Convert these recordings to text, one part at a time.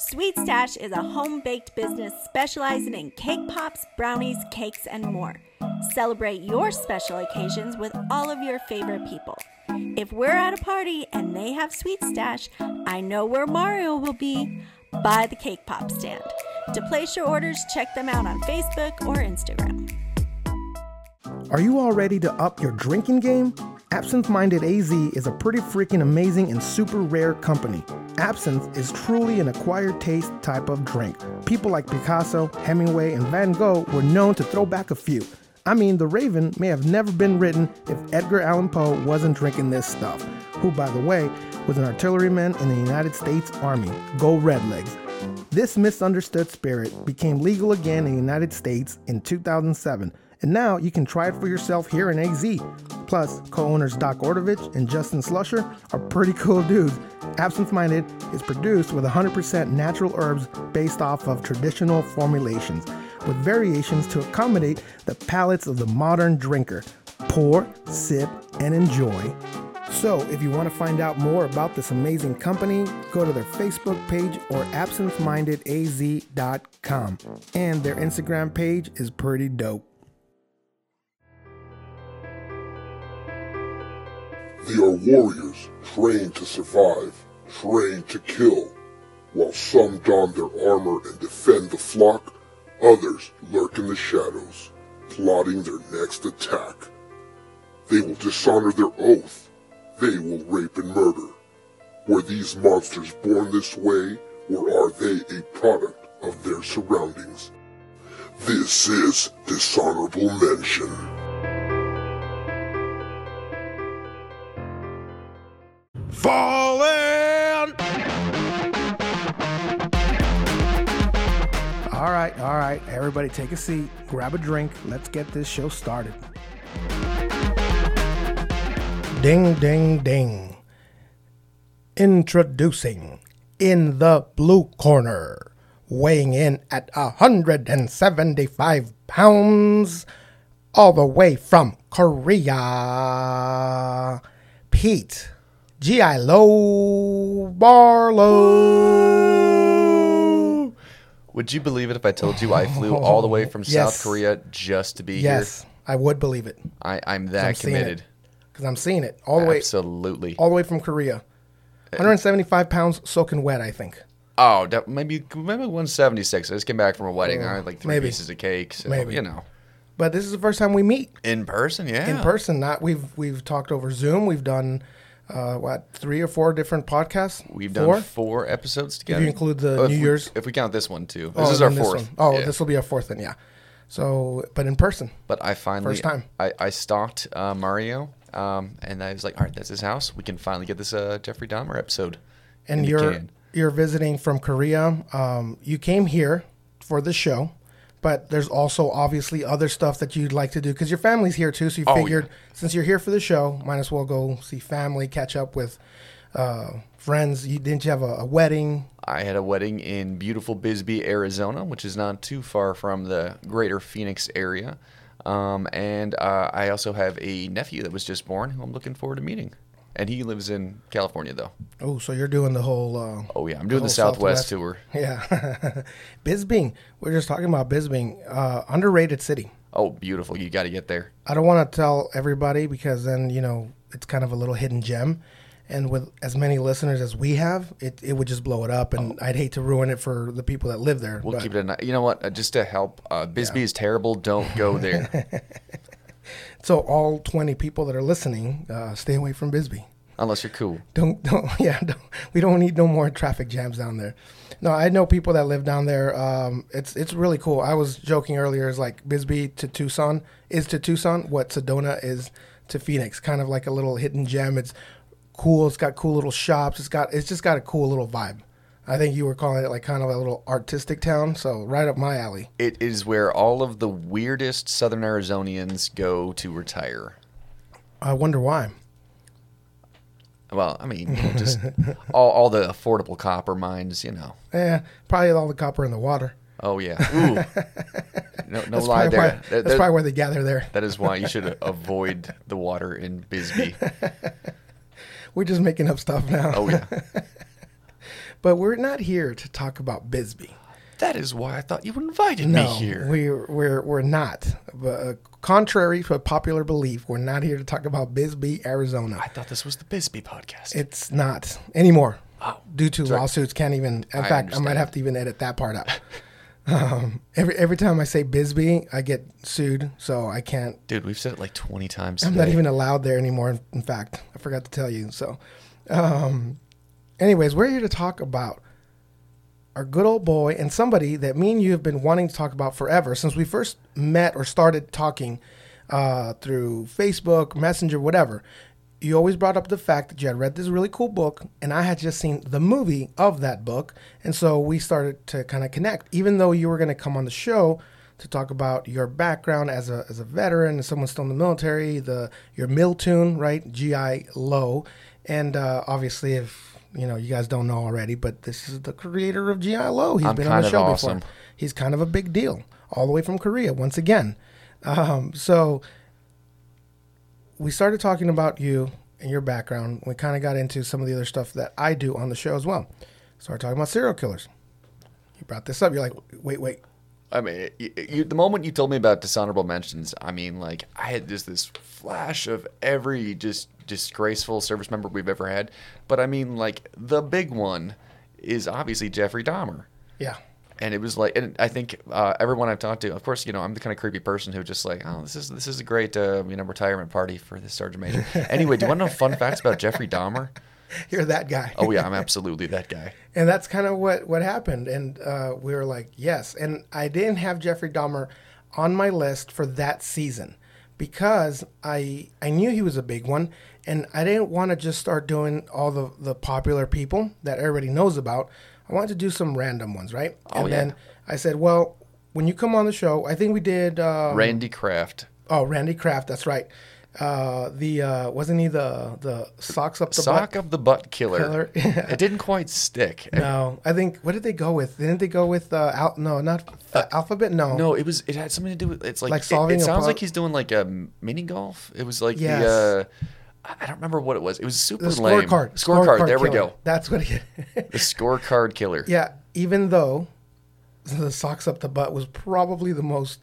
Sweet Stash is a home baked business specializing in cake pops, brownies, cakes, and more. Celebrate your special occasions with all of your favorite people. If we're at a party and they have Sweet Stash, I know where Mario will be by the cake pop stand. To place your orders, check them out on Facebook or Instagram. Are you all ready to up your drinking game? Absinthe Minded AZ is a pretty freaking amazing and super rare company. Absinthe is truly an acquired taste type of drink. People like Picasso, Hemingway, and Van Gogh were known to throw back a few. I mean, The Raven may have never been written if Edgar Allan Poe wasn't drinking this stuff, who, by the way, was an artilleryman in the United States Army. Go Redlegs. This misunderstood spirit became legal again in the United States in 2007 and now you can try it for yourself here in AZ. Plus, co owners Doc Ordovich and Justin Slusher are pretty cool dudes. Absinthe Minded is produced with 100% natural herbs based off of traditional formulations, with variations to accommodate the palates of the modern drinker. Pour, sip, and enjoy. So, if you want to find out more about this amazing company, go to their Facebook page or absinthemindedaz.com. And their Instagram page is pretty dope. They are warriors trained to survive, trained to kill. While some don their armor and defend the flock, others lurk in the shadows, plotting their next attack. They will dishonor their oath. They will rape and murder. Were these monsters born this way, or are they a product of their surroundings? This is Dishonorable Mention. Falling! All right, all right. Everybody take a seat, grab a drink. Let's get this show started. Ding, ding, ding. Introducing in the blue corner, weighing in at 175 pounds, all the way from Korea, Pete. G.I. Low Barlow. Would you believe it if I told you I flew all the way from Yes. South Korea just to be here? Yes, I would believe it. I, I'm I'm that seeing committed. Because I'm seeing it all the way, Absolutely. all the way from Korea. 175 pounds soaking wet, I think. Oh, that, maybe maybe 176. I just came back from a wedding. I had like three maybe. pieces of cake. So, Maybe. You know, But this is the first time we meet in person, yeah. in person. Not we've we've talked over Zoom. We've done uh, what three or four different podcasts. We've done four. four, episodes together. If you include the Oh, if New we- Year's- If we count this one too. This Oh, is our fourth. one. Oh, Yeah. this will be our fourth then. Yeah. So, but in person. But I finally First time. I, I stalked uh, Mario, um, and I was like, all right, that's his house. We can finally get this uh, Jeffrey Dahmer episode. and the you're you're visiting from Korea. Um, you came here for the show, but there's also obviously other stuff that you'd like to do because your family's here too. So you Oh, figured since you're here for the show, might as well go see family, catch up with uh, friends. You didn't you have a, a wedding? I had a wedding in beautiful Bisbee, Arizona, which is not too far from the greater Phoenix area. Um, and uh, I also have a nephew that was just born who I'm looking forward to meeting. And he lives in California, though. Oh, so you're doing the whole. Uh, Oh, yeah. I'm doing whole the Southwest, tour. Yeah, Bisbee. We're just talking about Bisbee, uh, underrated city. Oh, beautiful. You got to get there. I don't want to tell everybody because then you know it's kind of a little hidden gem, and with as many listeners as we have, it, it would just blow it up, and I'd hate to ruin it for the people that live there. We'll but- keep it at You know what? Uh, just to help, uh, Bisbee is terrible. Don't go there so all twenty people that are listening, uh, stay away from Bisbee. unless you're cool. Don't don't yeah. Don't, we don't need no more traffic jams down there. No, I know people that live down there. Um, it's it's really cool. I was joking earlier. Is like Bisbee to Tucson is to Tucson what Sedona is to Phoenix. Kind of like a little hidden gem. It's cool. It's got cool little shops. It's got it's just got a cool little vibe. I think you were calling it like kind of a little artistic town. So right up my alley. It is where all of the weirdest Southern Arizonians go to retire. I wonder why. Well, I mean, you know, just all, all the affordable copper mines, you know. Eh, probably all the copper in the water. Oh yeah. Ooh. No, no lie there. why. That- That's that- probably where they gather there. that is why you should avoid the water in Bisbee. We're just making up stuff now. Oh yeah. But we're not here to talk about Bisbee. That is why I thought you invited No, me here. we're we're we're not. But, uh, contrary to popular belief, we're not here to talk about Bisbee, Arizona. I thought this was the Bisbee podcast. It's not anymore. Oh, due to sorry. lawsuits, can't even. In I fact, I might have to even edit that part out. um, every every time I say Bisbee, I get sued, so I can't. Dude, we've said it like 20 times I'm today. not even allowed there anymore. In fact, I forgot to tell you. So, um, anyways, we're here to talk about our good old boy and somebody that me and you have been wanting to talk about forever since we first met or started talking uh, through Facebook, Messenger, whatever. You always brought up the fact that you had read this really cool book, and I had just seen the movie of that book, and so we started to kind of connect. Even though you were going to come on the show to talk about your background as a as a veteran and someone still in the military, the your mill tune, right, GI Low, and uh, obviously if you know you guys don't know already, but this is the creator of GI Low. He's I'm been on the show awesome. before. He's kind of a big deal, all the way from Korea once again. Um, so we started talking about you and your background. We kind of got into some of the other stuff that I do on the show as well. Started talking about serial killers. You brought this up. You're like, wait, wait. I mean, you, you, the moment you told me about dishonorable mentions, I mean, like, I had just this flash of every just disgraceful service member we've ever had. But I mean, like, the big one is obviously Jeffrey Dahmer. Yeah. and it was like, and I think uh, everyone I've talked to, of course, you know, I'm the kind of creepy person who just like, oh, this is this is a great, uh, you know, retirement party for this sergeant major. anyway, do you want to know fun facts about Jeffrey Dahmer? You're that guy. Oh yeah, I'm absolutely that guy. and that's kind of what what happened and uh, we were like yes and i didn't have jeffrey dahmer on my list for that season because i i knew he was a big one and i didn't want to just start doing all the the popular people that everybody knows about i wanted to do some random ones right Oh, and yeah. then i said well when you come on the show i think we did um, Randy Kraft. oh randy kraft that's right uh the uh wasn't he the the socks up the Sock butt of the butt killer. Killer. it didn't quite stick. No, I think what did they go with? Didn't they go with uh, al- no, not the alphabet? No, No, it was. It had something to do with. It's like, Like it- solving It, a sounds pro- like he's doing like a mini golf. It was like Yes. the. Uh, I don't remember what it was. It was super the lame. scorecard. Scorecard. There we go. That's what it. The scorecard killer. yeah, even though the socks up the butt was probably the most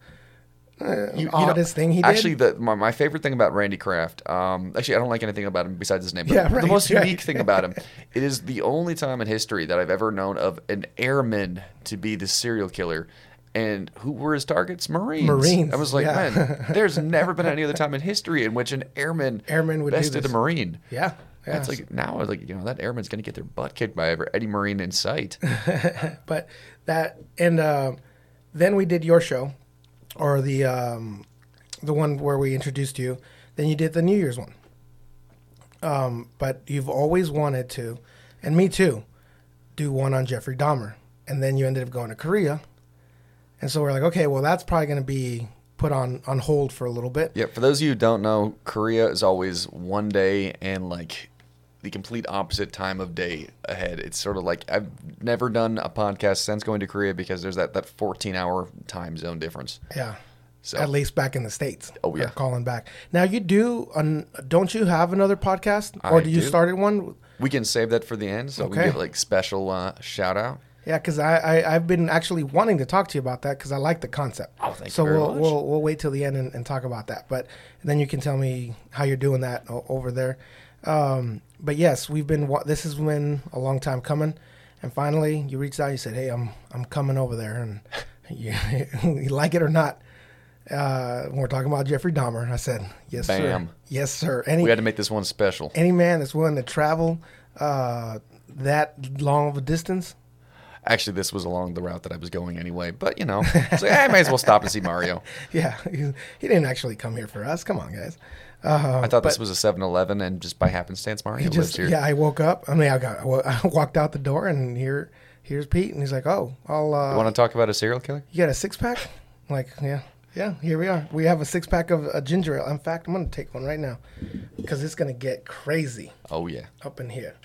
uh, You- you know, oddest thing he did. Actually, the my, my favorite thing about Randy Kraft, um, actually, I don't like anything about him besides his name. But Yeah, the most right. unique thing about him, it is the only time in history that I've ever known of an airman to be the serial killer. And who were his targets? Marines. Marines, I was like, yeah. man, there's never been any other time in history in which an airman, Airman would bested a. Marine. yeah, yeah. That's like now, like you know, that airman's gonna get their butt kicked by every any Marine in sight. but that and uh, then we did your show, or the um, the one where we introduced you. Then you did the New Year's one. Um, but you've always wanted to, and me too, do one on Jeffrey Dahmer, and then you ended up going to Korea, and so we're like, okay, well that's probably going to be put on on hold for a little bit. Yeah, for those of you who don't know, Korea is always one day and like the complete opposite time of day ahead. It's sort of like I've never done a podcast since going to Korea because there's that, that 14 hour time zone difference. Yeah. So At least back in the states. Oh, yeah. Calling back. Now you do. An, don't you have another podcast, I or do you do. started one? we can save that for the end so we Okay. can give like special uh, shout out. Yeah, because I, I I've been actually wanting to talk to you about that because I like the concept. Oh, thank you so very we'll much. we'll we'll wait till the end and, and talk about that. But then you can tell me how you're doing that over there. Um, but yes, we've been. This has been a long time coming, and finally you reached out. You said, "Hey, I'm I'm coming over there," and you, you like it or not. Uh, we're talking about Jeffrey Dahmer, I said, "Yes, sir. Yes, sir." Any We had to make this one special. any man that's willing to travel uh, that long of a distance, Actually, this was along the route that I was going anyway, but you know, like, I might as well stop and see Mario. Yeah, he, he didn't actually come here for us. Come on, guys. Uh, I thought this was a 7 Eleven, and just by happenstance, Mario he lives here. yeah. I woke up. I mean, I got I I walked out the door and here here's Pete, and he's like, "Oh, I'll uh, You want to talk about a serial killer? you got a six pack?" I'm like, yeah, yeah. Here we are. We have a six pack of uh, ginger ale. In fact, I'm gonna take one right now because it's gonna get crazy Oh, yeah. up in here.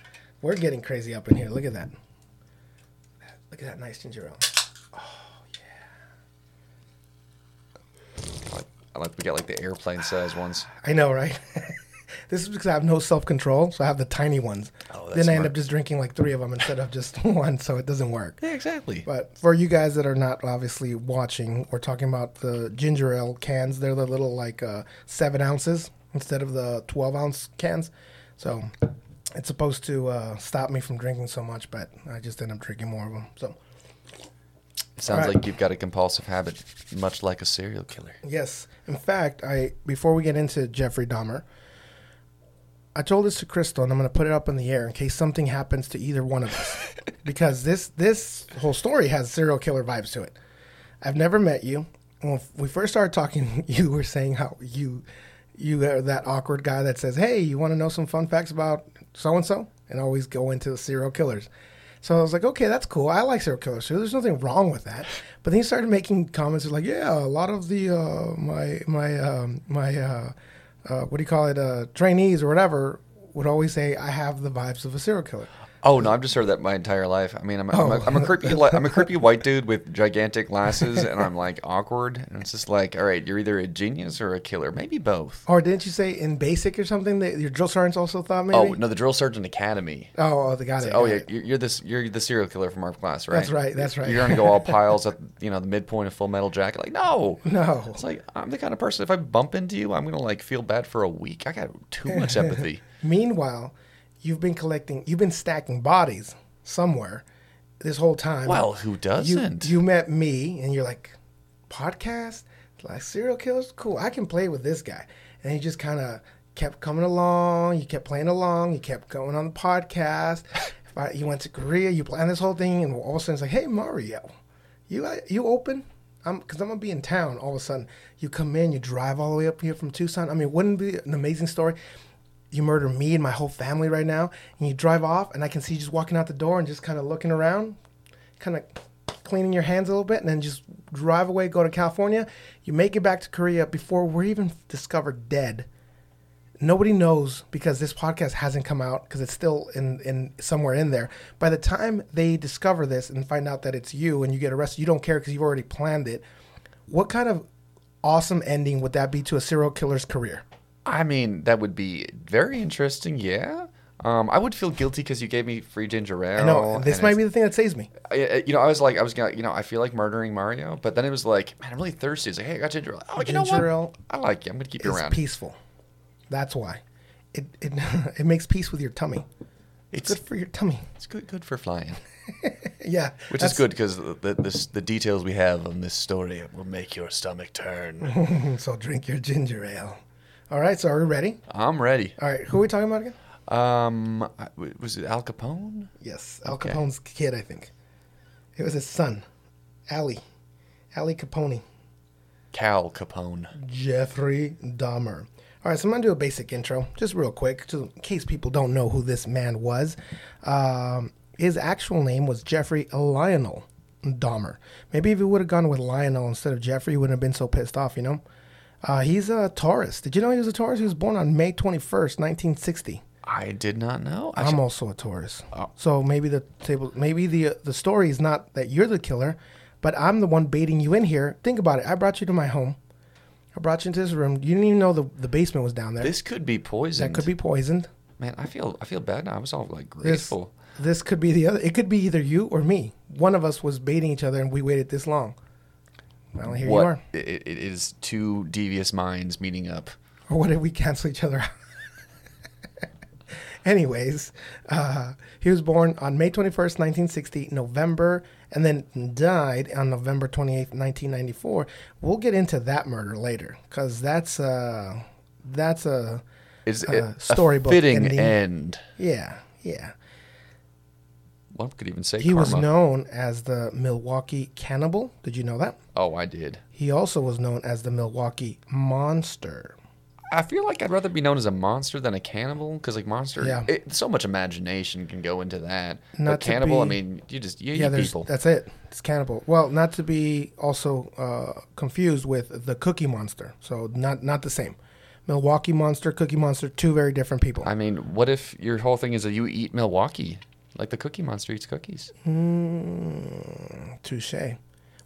We're getting crazy up in here. Look at that. Look at that nice ginger ale. I like, I like we got like the airplane size ones. I know, right? this is because I have no self control, so I have the tiny ones. Oh, then I end up just drinking like three of them instead of just one, so it doesn't work. Yeah, exactly. But for you guys that are not obviously watching, we're talking about the ginger ale cans. They're the little like uh, seven ounces instead of the twelve ounce cans. So it's supposed to uh, stop me from drinking so much, but I just end up drinking more of them. So Sounds Alright. like you've got a compulsive habit, much like a serial killer. yes, in fact, I before we get into Jeffrey Dahmer, I told this to Crystal, and I'm going to put it up in the air in case something happens to either one of us, because this this whole story has serial killer vibes to it. I've never met you. When we first started talking, you were saying how you you are that awkward guy that says, "Hey, you want to know some fun facts about so and so?" and always go into the serial killers. So I was like, "Okay, that's cool. I like serial killers. So there's nothing wrong with that." But then he started making comments like, "Yeah, a lot of the uh, my my um, my uh, uh, what do you call it uh, trainees or whatever would always say I have the vibes of a serial killer." Oh no, I've just heard that my entire life. I mean, I'm a, Oh. I'm a oh. creepy, li- I'm a creepy white dude with gigantic glasses, and I'm like awkward, and it's just like, all right, you're either a genius or a killer, maybe both. Or didn't you say in basic or something that your drill sergeants also thought maybe? Oh no, the drill sergeant academy. oh, oh, they got it. Oh got yeah, it. you're, you're this, you're the serial killer from our class, right? That's right, that's right. You're gonna go all piles at you know the midpoint of Full Metal Jacket. Like no, No. It's like I'm the kind of person if I bump into you, I'm gonna like feel bad for a week. I got too much empathy. Meanwhile, you've been collecting, you've been stacking bodies somewhere this whole time. Well, who doesn't? you met me and you're like, podcast? Like serial killers? Cool. I can play with this guy. And he just kind of kept coming along. You kept playing along. You kept going on the podcast. If you went to Korea. You planned this whole thing. And all of a sudden it's like, hey, Mario, you, uh, you open? I'm, Cause I'm going to be in town. All of a sudden you come in, you drive all the way up here from Tucson. I mean, wouldn't it be an amazing story? You murder me and my whole family right now, and you drive off, and I can see you just walking out the door and just kind of looking around, kind of cleaning your hands a little bit, and then just drive away, go to California. You make it back to Korea before we're even discovered dead. Nobody knows because this podcast hasn't come out because it's still in, in somewhere in there. By the time they discover this and find out that it's you and you get arrested, you don't care because you've already planned it. What kind of awesome ending would that be to a serial killer's career? I mean, that would be very interesting. Yeah. Um, I would feel guilty because you gave me free ginger ale. I know this might be the thing that saves me. I- you know, I was like, I was gonna, you know, I feel like murdering Mario, but then it was like, man, I'm really thirsty. It's like, hey, I got ginger ale. Oh, you know what? ale I like you. I'm gonna keep you It's around. peaceful. That's why. It it it makes peace with your tummy. It's Good for your tummy. it's good, good for flying, Yeah, which is good because the, the this, the details we have on this story will make your stomach turn. So drink your ginger ale. All right, so are we ready? I'm ready. All right, who are we talking about again? Um, I- was it Al Capone? Yes, Al Okay. Capone's kid, I think. It was his son, Ali, Ali Capone, Cal Capone. Jeffrey Dahmer. All right, so I'm gonna do a basic intro, just real quick, just in case people don't know who this man was. Um, his actual name was Jeffrey Lionel Dahmer. Maybe if he would have gone with Lionel instead of Jeffrey, he wouldn't have been so pissed off, you know. Uh, he's a Taurus. Did you know he was a Taurus? He was born on May 21st, 1960. I did not know. I'm Actually, also a Taurus. Oh. So maybe the table, maybe the the story is not that you're the killer, but I'm the one baiting you in here. Think about it. I brought you to my home. I brought you into this room. You didn't even know the, the basement was down there. this could be poisoned. that could be poisoned. Man, I feel I feel bad now. I was all like This grateful. this could be the other. It could be either you or me. One of us was baiting each other, and we waited this long. Well, here you are. it, it is two devious minds meeting up. Or what did we cancel each other out? Anyways, uh, he was born on May 21st, 1960, November, and then died on November 28th, 1994. We'll get into that murder later because that's, uh, that's a, is a storybook fitting ending. end. yeah, yeah. One could even say He karma. was known as the Milwaukee Cannibal. Did you know that? oh, I did. He also was known as the Milwaukee Monster. I feel like I'd rather be known as a monster than a cannibal because, like, monster, Yeah. it, so much imagination can go into that. Not but cannibal, I mean, you just you yeah, eat people. that's it. It's cannibal. Well, not to be also uh, confused with the Cookie Monster. So not not the same. Milwaukee Monster, Cookie Monster, two very different people. I mean, what if your whole thing is that you eat Milwaukee, like the Cookie Monster eats cookies? Touche.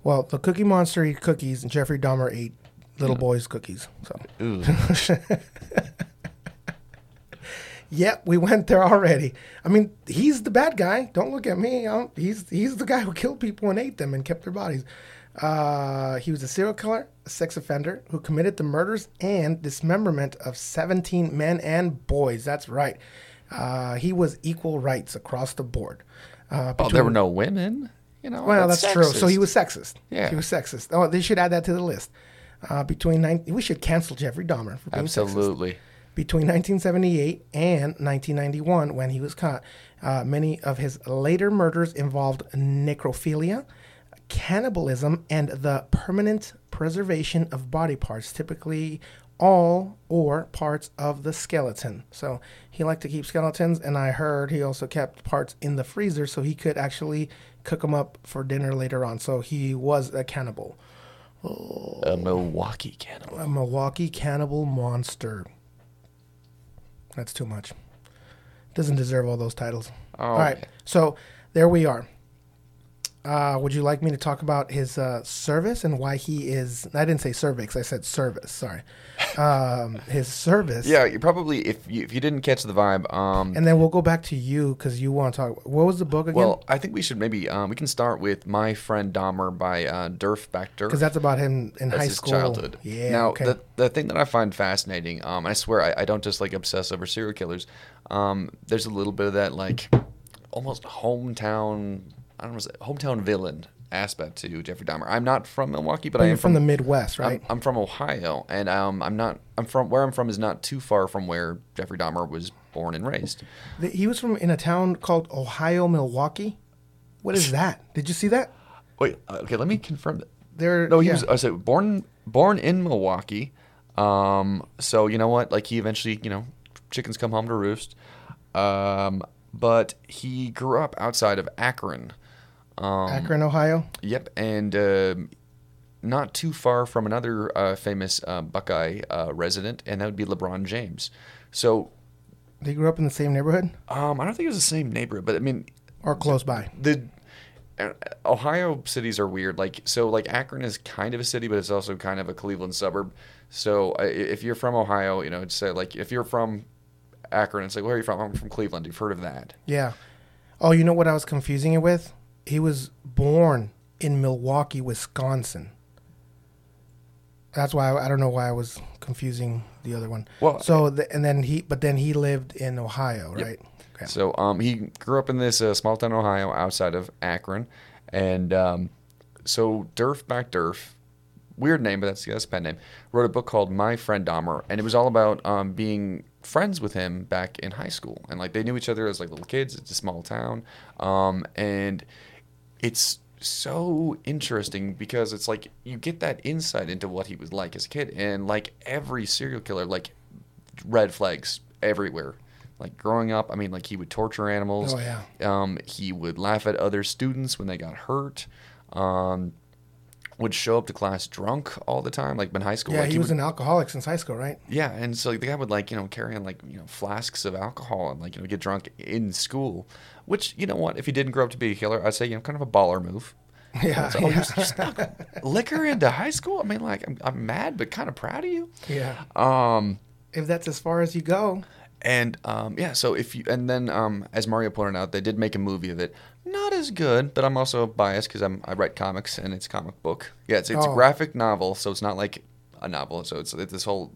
Well, the Cookie Monster ate cookies, and Jeffrey Dahmer ate little boys' cookies. So Yep, we went there already. I mean, he's the bad guy. Don't look at me. I don't- he's he's the guy who killed people and ate them and kept their bodies. Uh, he was a serial killer, a sex offender who committed the murders and dismemberment of 17 men and boys. That's right. Uh, he was equal rights across the board. Uh, Oh, there were no women. You know. well, that's, true. So he was sexist. Yeah. he was sexist. Oh, they should add that to the list. Uh, between nine, we should cancel Jeffrey Dahmer for being sexist absolutely. between 1978 and 1991 when he was caught. Uh, many of his later murders involved necrophilia, cannibalism, and the permanent preservation of body parts, typically all or parts of the skeleton. So he liked to keep skeletons, and I heard he also kept parts in the freezer so he could actually cook them up for dinner later on. So he was a cannibal, A Milwaukee cannibal. a Milwaukee cannibal monster. That's too much. Doesn't deserve all those titles. Oh, all right, yeah. so there we are. Uh, would you like me to talk about his uh, service and why he is? I didn't say cervix. I said service. Sorry. Um, his service. Yeah, you probably if you if you didn't catch the vibe, um, And then we'll go back to you because you want to talk. What was the book again? well, I think we should maybe um, we can start with My Friend Dahmer by uh, Derf Backderf. Because that's about him in That's high his school. childhood. Yeah. Now, okay. the the thing that I find fascinating, um, I swear I, I don't just like obsess over serial killers. Um, there's a little bit of that like almost hometown. I don't know, say hometown villain aspect to Jeffrey Dahmer. I'm not from Milwaukee, but But I am from, the Midwest, right? I'm, I'm from Ohio, and um, I'm not. I'm from where I'm from is not too far from where Jeffrey Dahmer was born and raised. He was from in a town called Ohio, Milwaukee. What is that? Did you see that? Wait, uh, okay, let me confirm that. There. No, he yeah. was. I said born born in Milwaukee. Um, so you know what? Like he eventually, you know, chickens come home to roost. Um, but he grew up outside of Akron. Um, Akron, Ohio. Yep, and um not too far from another uh, famous uh, Buckeye uh, resident, and that would be LeBron James. So They grew up in the same neighborhood um, I don't think it was the same neighborhood, but I mean, or close by. the uh, Ohio cities are weird. Like so, like Akron is kind of a city, but it's also kind of a Cleveland suburb. So uh, if you're from Ohio, you know, it's uh, like if you're from Akron, it's like where are you from? I'm from Cleveland. You've heard of that? Yeah. Oh, you know what I was confusing it with? He was born in Milwaukee, Wisconsin. That's why I, I don't know why I was confusing the other one. Well, so the, and then he, but then he lived in Ohio, right? Okay. So um, he grew up in this uh, small town, Ohio, outside of Akron, and um, so Derf Backderf, weird name, but that's yeah, that's a pen name. Wrote a book called My Friend Dahmer, and it was all about um, being friends with him back in high school, and like they knew each other as like little kids. It's a small town, um, and it's so interesting because it's like you get that insight into what he was like as a kid, and like every serial killer, like red flags everywhere. Like growing up, I mean, like he would torture animals. Oh, yeah. Um, he would laugh at other students when they got hurt. Um, would show up to class drunk all the time, like in high school. yeah, like he, was would, an alcoholic since high school, right? yeah, and so like, the guy would like you know carry on like you know flasks of alcohol and like you know get drunk in school, which you know what if he didn't grow up to be a killer, I'd say you know kind of a baller move. Yeah, So, oh, yeah. you snuck liquor into high school. I mean, like I'm, I'm mad, but kind of proud of you. yeah. Um, If that's as far as you go, and um, yeah, so if you and then um, as Mario pointed out, they did make a movie of it. Not as good, but I'm also biased because I'm I write comics and it's a comic book. Yeah, it's it's a Oh. graphic novel, so it's not like a novel. So it's, it's this whole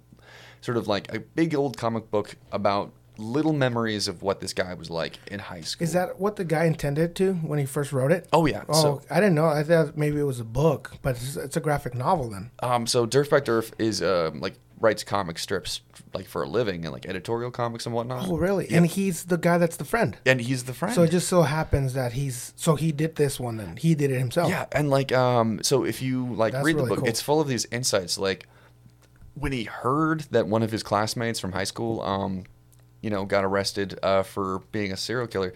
sort of like a big old comic book about little memories of what this guy was like in high school. is that what the guy intended to when he first wrote it? Oh yeah. Oh, So I didn't know. I thought maybe it was a book, but it's, it's a graphic novel then. um, so Derf Backderf is uh, like writes comic strips like for a living and like editorial comics and whatnot. Oh, really? And he's the guy that's the friend. And he's the friend. So it just so happens that he's so he did this one and he did it himself. Yeah, and like um so if you like That's read the really book, cool. it's full of these insights like when he heard that one of his classmates from high school um you know got arrested uh for being a serial killer.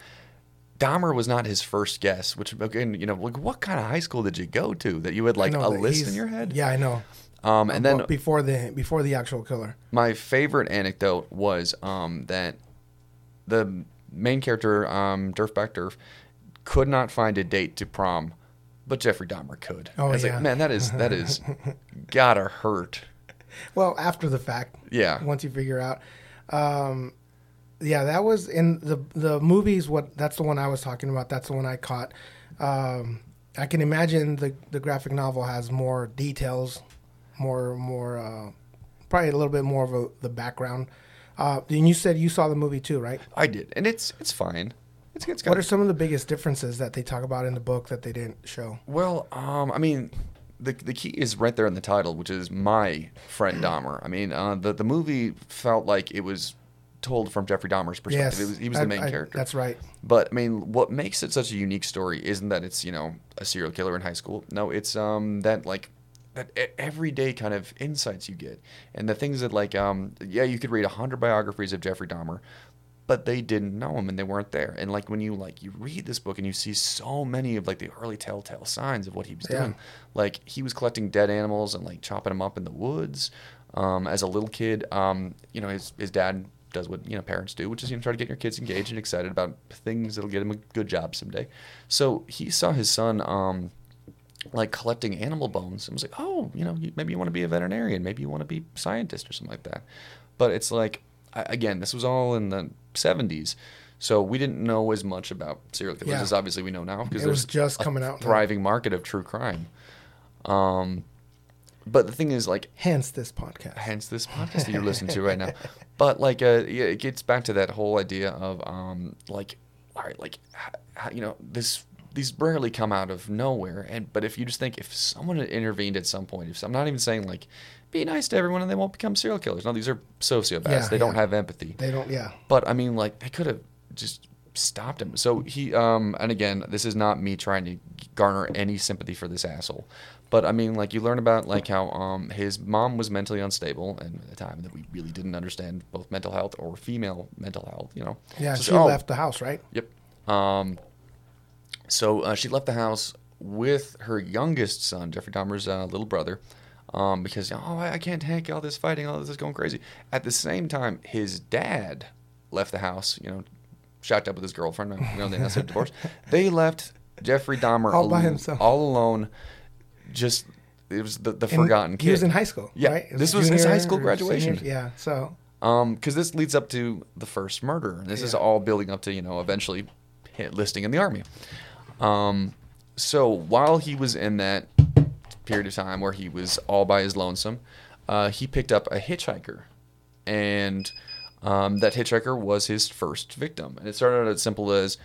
Dahmer was not his first guess, which again, you know, like what kind of high school did you go to that you had like a list in your head? Yeah, I know. Um, and then Well, before the before the actual killer. my favorite anecdote was um, that the main character, um, Derf, could not find a date to prom, but Jeffrey Dahmer could. Oh, I was yeah. like, man, that is that is gotta hurt. Well, after the fact. Yeah. Once you figure out, um, yeah, that was in the the movies. What that's the one I was talking about. That's the one I caught. Um, I can imagine the the graphic novel has more details, more more uh, probably a little bit more of a, the background. Uh, and you said you saw the movie too, right? I did, and it's it's fine. It's, it's What are some of the biggest differences that they talk about in the book that they didn't show? Well, um, I mean, the the key is right there in the title, which is my friend Dahmer. I mean, uh, the the movie felt like it was told from Jeffrey Dahmer's perspective. It was, he was the main I- character. That's right. But I mean, what makes it such a unique story isn't that it's you know a serial killer in high school. No, it's um that like that everyday kind of insights you get, and the things that like um yeah you could read a hundred biographies of Jeffrey Dahmer, but they didn't know him and they weren't there. And like when you like you read this book and you see so many of like the early telltale signs of what he was Yeah. doing, like he was collecting dead animals and like chopping them up in the woods. Um, as a little kid, um, you know his his dad does what you know parents do, which is you know try to get your kids engaged and excited about things that'll get them a good job someday. So he saw his son um, like collecting animal bones and was like, oh, you know, you- maybe you want to be a veterinarian, maybe you want to be a scientist or something like that. But it's like, I- again, this was all in the 70s. So we didn't know as much about serial killers Yeah. as obviously we know now because It was there's just a coming out now. thriving market of true crime. Um, but the thing is, like, Hence this podcast. hence this podcast that you're listening to right now. But like, uh, yeah, it gets back to that whole idea of um, like, all right, like, you know, this these rarely come out of nowhere. And but if you just think if someone had intervened at some point, if I'm not even saying like, be nice to everyone and they won't become serial killers. No, these are sociopaths. Yeah, they don't have empathy. They don't. Yeah. But I mean, like they could have just stopped him. So he, um, and again, this is not me trying to garner any sympathy for this asshole. But I mean, like you learn about like how um, his mom was mentally unstable, and at a time that we really didn't understand both mental health or female mental health. You know. Yeah. So- she oh, left the house, right? Yep. Um, so uh, she left the house with her youngest son, Jeffrey Dahmer's uh, little brother, um, because oh I, I can't take all this fighting, all this is going crazy. At the same time, his dad left the house. You know, shacked up with his girlfriend. You know, they announced their divorce. They left Jeffrey Dahmer All by himself. all alone. Just it was the, the forgotten kid. He was in high school. Yeah, Right? It this was his high school graduation. senior? Yeah. So. Um, because this leads up to the first murder. This is all building up to you know eventually listing in the army. Um, so while he was in that period of time where he was all by his lonesome, uh, he picked up a hitchhiker, and um, that hitchhiker was his first victim. And it started out as simple as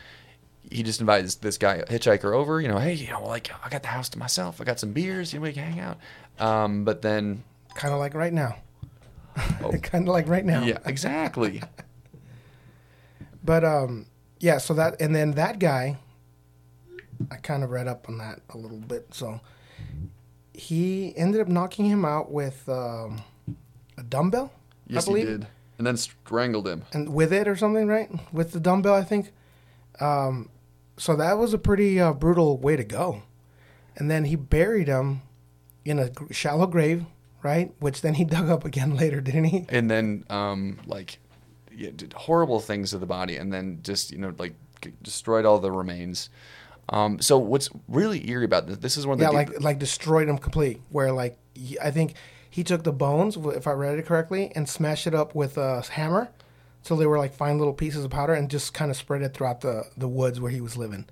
he just invited this, this guy hitchhiker over. You know, hey, you know, like I got the house to myself. I got some beers. You know, we can hang out. Um, but then, Kind of like right now. Oh. kind of like right now. yeah, exactly. But um, yeah. So that and then that guy, I kind of read up on that a little bit. So he ended up knocking him out with um, a dumbbell. Yes, I he did. And then strangled him. and with it or something, right? With the dumbbell, I think. Um, so that was a pretty uh, brutal way to go. And then he buried him in a shallow grave, right? Which then he dug up again later, didn't he? And then, um, like, yeah, did horrible things to the body, and then just you know like destroyed all the remains. Um, so what's really eerie about this? This is one of the Yeah, deep- like like destroyed him complete. Where like I think he took the bones, if I read it correctly, and smashed it up with a hammer, so they were like fine little pieces of powder, and just kind of spread it throughout the the woods where he was living.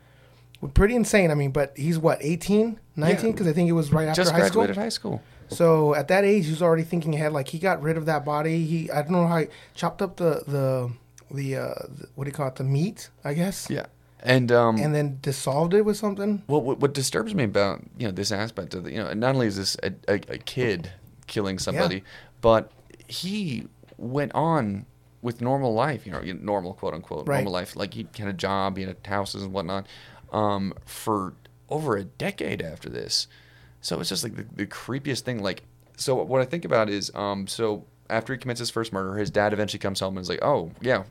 Well, Pretty insane. I mean, but he's what 18, 19? Because I think it was right after just high school. graduated high school. So at that age, he was already thinking ahead. Like he got rid of that body. He I don't know how he chopped up the the the, uh, the what do you call it the meat I guess. Yeah, and um, And then dissolved it with something. Well, what, what disturbs me about you know this aspect of the, you know not only is this a, a, a kid killing somebody, but he went on with normal life, you know, you know, normal quote unquote Right. normal life. Like he had a job, he had houses and whatnot, um, for over a decade after this. So it's just like the, the creepiest thing. Like, so what I think about is, um, so after he commits his first murder, his dad eventually comes home and is like, oh yeah,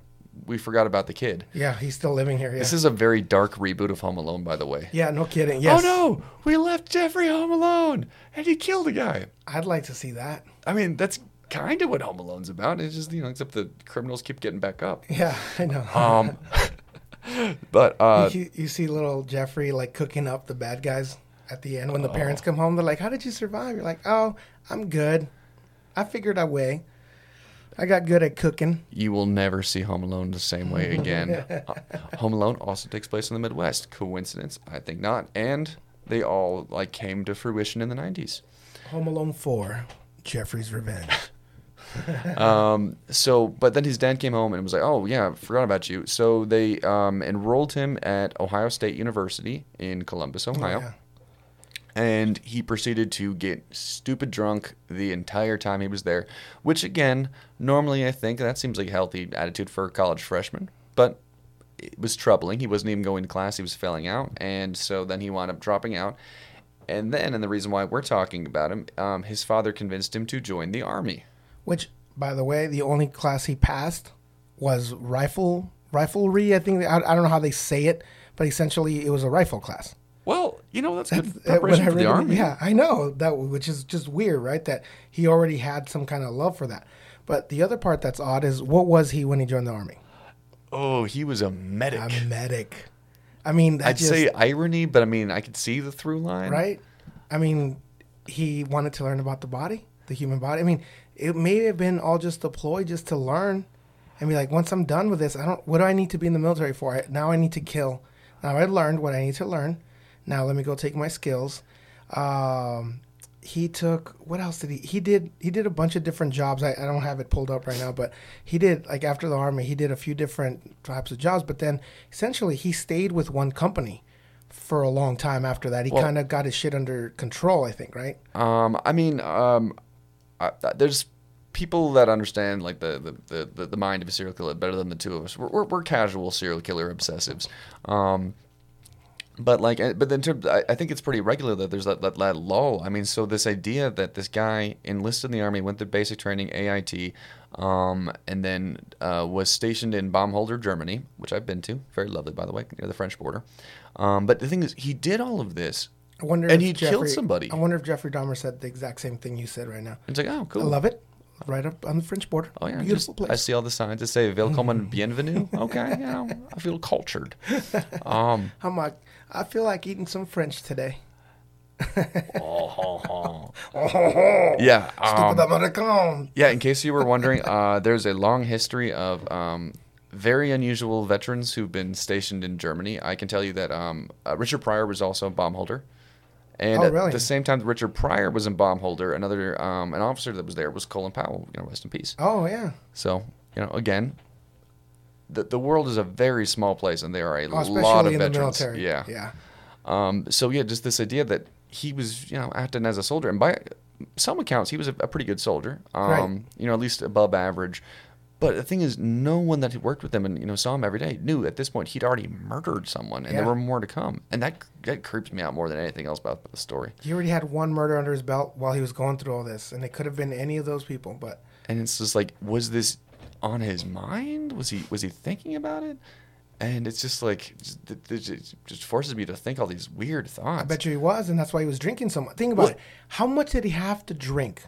we forgot about the kid. Yeah, he's still living here. Yeah. This is a very dark reboot of Home Alone, by the way. yeah, no kidding. Yes. Oh no, we left Jeffrey home alone, and he killed a guy. I'd like to see that. I mean, that's kind of what Home Alone's about. It's just you know, except the criminals keep getting back up. Yeah, I know. Um, but uh, you, you see little Jeffrey like cooking up the bad guys at the end when the parents come home. They're like, "How did you survive?" You're like, "Oh, I'm good. I figured a way." I got good at cooking. You will never see Home Alone the same way again. Uh, Home Alone also takes place in the Midwest. Coincidence? I think not. And they all like came to fruition in the 90s. Home Alone 4, Jeffrey's Revenge. Um, so, but then his dad came home and was like, "Oh yeah, forgot about you." So they um, enrolled him at Ohio State University in Columbus, Ohio. Oh, yeah. And he proceeded to get stupid drunk the entire time he was there. Which again, normally I think that seems like a healthy attitude for a college freshman, but it was troubling. He wasn't even going to class; he was failing out, and so then he wound up dropping out. And then, and the reason why we're talking about him, um, his father convinced him to join the army. Which, by the way, the only class he passed was rifle riflery. I think I, I don't know how they say it, but essentially it was a rifle class. Well, you know that's good Uh, preparation for the army. Yeah, I know that, which is just weird, right? That he already had some kind of love for that. But the other part that's odd is what was he when he joined the army? Oh, he was a medic. A medic. I mean, I'd just, say irony, but I mean, I could see the through line. right? I mean, he wanted to learn about the body, the human body. I mean, it may have been all just a ploy just to learn and be like, once I'm done with this, I don't. What do I need to be in the military for? Now I need to kill. Now I learned what I need to learn. Now let me go take my skills. Um, he took what else did he? He did he did a bunch of different jobs. I, I don't have it pulled up right now, but he did like after the army, he did a few different types of jobs. But then essentially, he stayed with one company for a long time after that. He Well- kind of got his shit under control. I think, right? Um, I mean, um, I, there's people that understand like the, the, the, the, the mind of a serial killer better than the two of us. We're, we're, we're casual serial killer obsessives. Um, but like, uh, but then to, I, I think it's pretty regular that there's that, that, that lull. I mean, so this idea that this guy enlisted in the army, went through basic training, AIT, um, and then uh, was stationed in Baumholder, Germany, which I've been to. Very lovely, by the way, near the French border. Um, but the thing is, he did all of this. I wonder. And if he Jeffrey, killed somebody. I wonder if Jeffrey Dahmer said the exact same thing you said right now. It's like, oh, cool. I love it. Right up on the French border. Oh yeah, beautiful just, place. I see all the signs that say "Willkommen, bienvenue." Okay, you know, I feel cultured. Um, I'm like, I feel like eating some French today. oh yeah, Stupid um, yeah. In case you were wondering, uh, there's a long history of um, very unusual veterans who've been stationed in Germany. I can tell you that um, uh, Richard Pryor was also a Baumholder. And Oh, really? at the same time that Richard Pryor was in Baumholder, another um, an officer that was there was Colin Powell. You know, rest in peace. Oh yeah. So, you know, again, the the world is a very small place, and there are a Oh, lot of in veterans. the military. Yeah. Yeah. Um, so yeah, just this idea that he was, you know, acting as a soldier, and by some accounts, he was a, a pretty good soldier. Um, Right. You know, at least above average. But the thing is, no one that had worked with him and you know saw him every day knew at this point he'd already murdered someone, and there were more to come. And that that creeps me out more than anything else about the story. He already had one murder under his belt while he was going through all this, and it could have been any of those people. But and it's just like was this on his mind was he was he thinking about it and it's just like just, it- just forces me to think all these weird thoughts I bet you he was, and that's why he was drinking so much. Think about Well- it. How much did he have to drink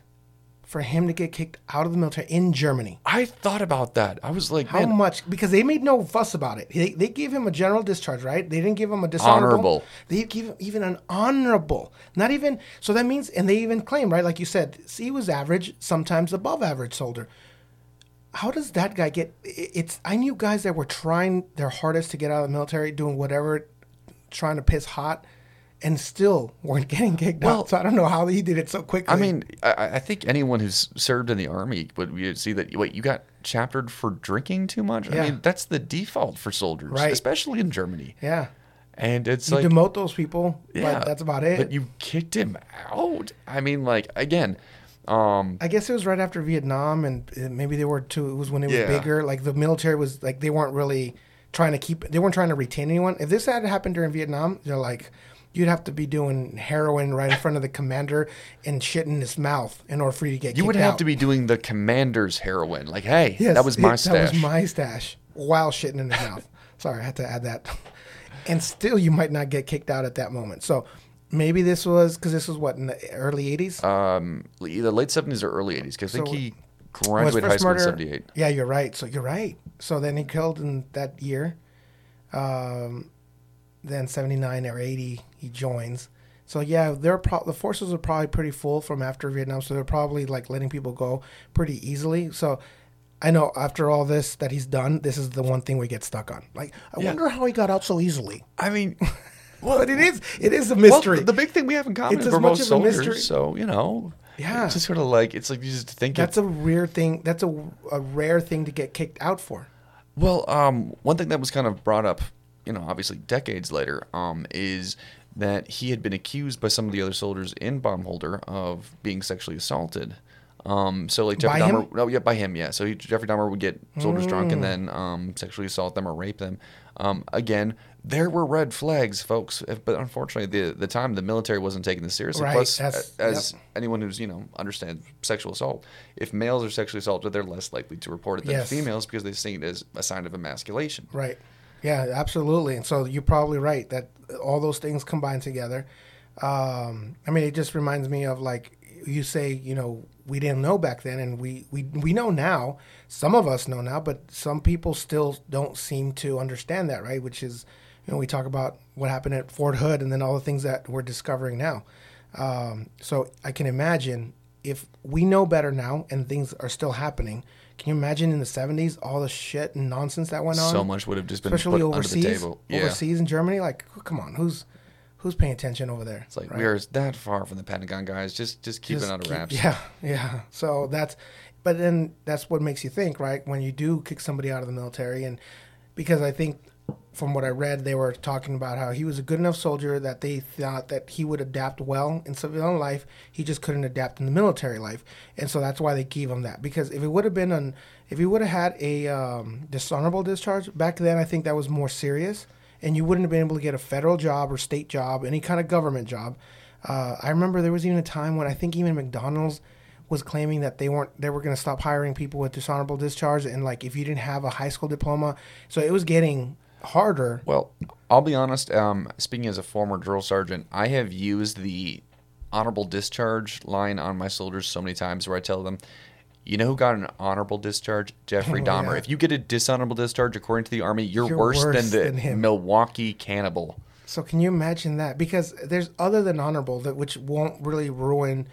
for him to get kicked out of the military in Germany? i thought about that i was like How man much? Because they made no fuss about it. They, they gave him a general discharge, right? They didn't give him a dishonorable. Honorable. They gave him even an honorable. Not even. So that means, and they even claim, right? Like you said, he was average, sometimes above average soldier. How does that guy get? It's. I knew guys that were trying their hardest to get out of the military, doing whatever, trying to piss hot, and still weren't getting kicked Well- out. So I don't know how he did it so quickly. i mean I, I think anyone who's served in the army would see that wait you got chaptered for drinking too much Yeah. i mean that's the default for soldiers Right. especially in germany yeah. and it's You like demote those people, yeah but that's about it. but you kicked him out i mean like again um I guess it was right after Vietnam, and maybe they were too. It was when it was Yeah. bigger. Like the military was like they weren't really trying to keep. They weren't trying to retain anyone. If this had happened during Vietnam, they're like, you'd have to be doing heroin right in front of the commander and shit in his mouth in order for you to get. you would have out. to be doing the commander's heroin like hey Yes, that was my it- stash That was my stash while shitting in his mouth. Sorry, I had to add that. And still, you might not get kicked out at that moment. So maybe this was because this was what in the early '80s. um, either late seventies or early eighties. Because I think he graduated high school in seventy eight. Yeah, you're right. So you're right. So then he killed in that year. Um, then 79 or 80, he joins. So yeah, they're pro- the forces are probably pretty full from after Vietnam. So they're probably like letting people go pretty easily. So I know after all this that he's done, this is the one thing we get stuck on. Like, I Yeah. wonder how he got out so easily. I mean, But it is, it is a mystery. the, the big thing we have in common It's is as we're much both of a soldiers, mystery- so you know. Yeah. It's just sort of like it's like you just think That's it's a weird thing. That's a, a rare thing to get kicked out for. Well, um, one thing that was kind of brought up, you know, obviously decades later, um, is that he had been accused by some of the other soldiers in Baumholder of being sexually assaulted. Um, so like Jeffrey By Dahmer, him? no, yeah, by him, yeah. So he, Jeffrey Dahmer would get soldiers drunk and then um, sexually assault them or rape them. Um, again, there were red flags, folks, if- but unfortunately, the the time the military wasn't taking this seriously. Right, Plus, as anyone who's you know understands sexual assault, if males are sexually assaulted, they're less likely to report it than Yes. females because they see it as a sign of emasculation. Right. Yeah, absolutely. And so you're probably right that all those things combined together. Um, I mean, it just reminds me of like you say, you know, we didn't know back then, and we we we know now. Some of us know now, but some people still don't seem to understand that, right? Which is, you know, we talk about what happened at Fort Hood, and then all the things that we're discovering now. Um, so I can imagine if we know better now, and things are still happening. Can you imagine in the '70s all the shit and nonsense that went on? So much would have just been especially put overseas. under the table. Yeah. Overseas in Germany, like, come on, who's who's paying attention over there? It's like right? we are that far from the Pentagon, guys. Just just keep Just it under wraps. Yeah, yeah. So that's, but then that's what makes you think, right? When you do kick somebody out of the military, and because I think from what I read, they were talking about how he was a good enough soldier that they thought that he would adapt well in civilian life. He just couldn't adapt in the military life, and so that's why they gave him that. Because if it would have been an, if he would have had a um, dishonorable discharge back then, I think that was more serious, and you wouldn't have been able to get a federal job or state job, any kind of government job. Uh, I remember there was even a time when I think even McDonald's was claiming that they weren't they were going to stop hiring people with dishonorable discharge and like if you didn't have a high school diploma, so it was getting harder. Well, I'll be honest. Um, speaking as a former drill sergeant, I have used the honorable discharge line on my soldiers so many times where I tell them, you know who got an honorable discharge? Jeffrey Oh, Dahmer. yeah. If you get a dishonorable discharge according to the Army, you're, You're worse, worse than the than. Milwaukee cannibal. So can you imagine that? Because there's other than honorable that which won't really ruin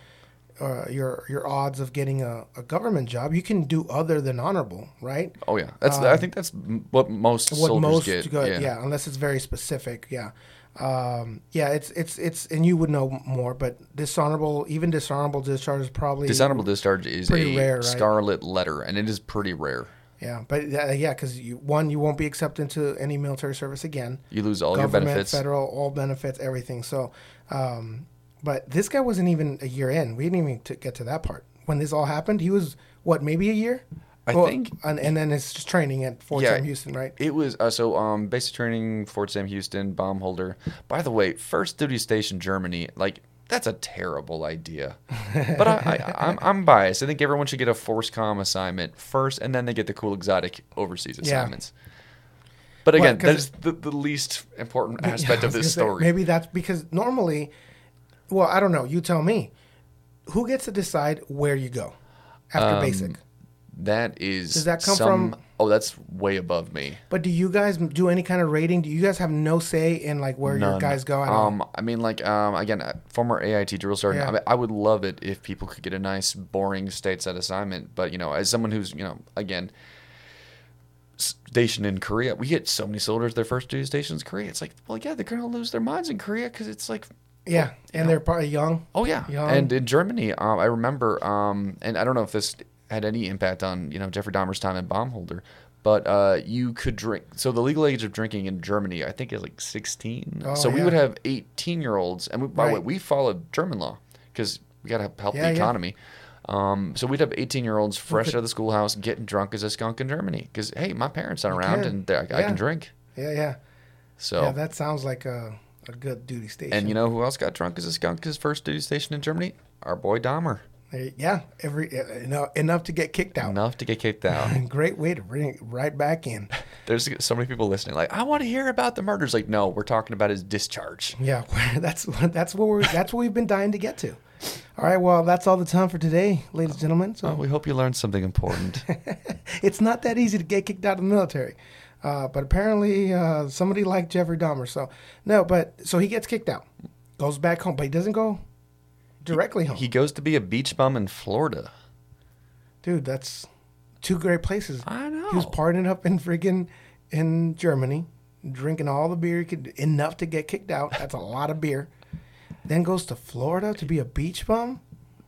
uh, your your odds of getting a, a government job. You can do other than honorable, right? Oh yeah, that's I think that's what most Um, what soldiers most get. go- yeah. yeah. unless it's very specific. Yeah, um, yeah, it's it's it's and you would know more, but dishonorable, even dishonorable discharge is probably Dishonorable discharge is a rare, right? scarlet letter, and it is pretty rare. Yeah, but uh, yeah, because you one you won't be accepted into any military service again. You lose all your Government, benefits. federal, all benefits, everything. So, um, but this guy wasn't even a year in. We didn't even t- get to that part when this all happened. He was what, maybe a year? I Well, think- and, and then it's just training at Fort Yeah. Sam Houston, right? It was uh, so um basic training Fort Sam Houston Baumholder. By the way, first duty station Germany like that's a terrible idea. But I, I I'm I'm biased. I think everyone should get a FORSCOM assignment first, and then they get the cool exotic overseas Yeah. assignments. But Well, again, 'cause that is the, the least important aspect of this story. maybe that's because normally, well, I don't know. You tell me. Who gets to decide where you go after Um, basic? That is Does that come some, from- Oh, that's way above me. But do you guys do any kind of rating? Do you guys have no say in like where your guys go? all? Um, I mean, like, um, again, uh, former AIT drill sergeant. Yeah. I, mean, I would love it if people could get a nice, boring stateside assignment. But you know, as someone who's, you know, again, stationed in Korea, we get so many soldiers. Their first duty stations Korea. It's like, well, yeah, they're gonna lose their minds in Korea because it's like, yeah, and they're probably young. oh yeah. Young. And in Germany, um, I remember, um, and I don't know if this had any impact on you know Jeffrey Dahmer's time in Baumholder. But uh, you could drink. So the legal age of drinking in Germany, I think, is like 16. Oh, so we would have 18 year olds, and we, by the way, we followed German law because we got to help Yeah, the yeah. economy. Um, so we'd have 18 year olds fresh out of the schoolhouse getting drunk as a skunk in Germany because hey, my parents aren't around can. and they're- I can drink. Yeah, yeah, So yeah. That sounds like a, a good duty station. and you know who else got drunk as a skunk his first duty station in Germany? Our boy Dahmer. Yeah, every uh, enough, enough to get kicked out. Enough to get kicked out. And great way to bring it right back in. There's so many people listening. Like, I want to hear about the murders. Like, no, we're talking about his discharge. Yeah, that's that's what we're that's what we've been dying to get to. All right, well, that's all the time for today, ladies and gentlemen. So Well, we hope you learned something important. it's not that easy to get kicked out of the military. Uh, but apparently, uh, somebody like Jeffrey Dahmer. So no, but so he gets kicked out, goes back home, but he doesn't go directly home. he goes to be a beach bum in Florida. Dude, that's two great places. I know. He was partying up in friggin' in Germany, drinking all the beer he could enough to get kicked out. That's a lot of beer. Then goes to Florida to be a beach bum.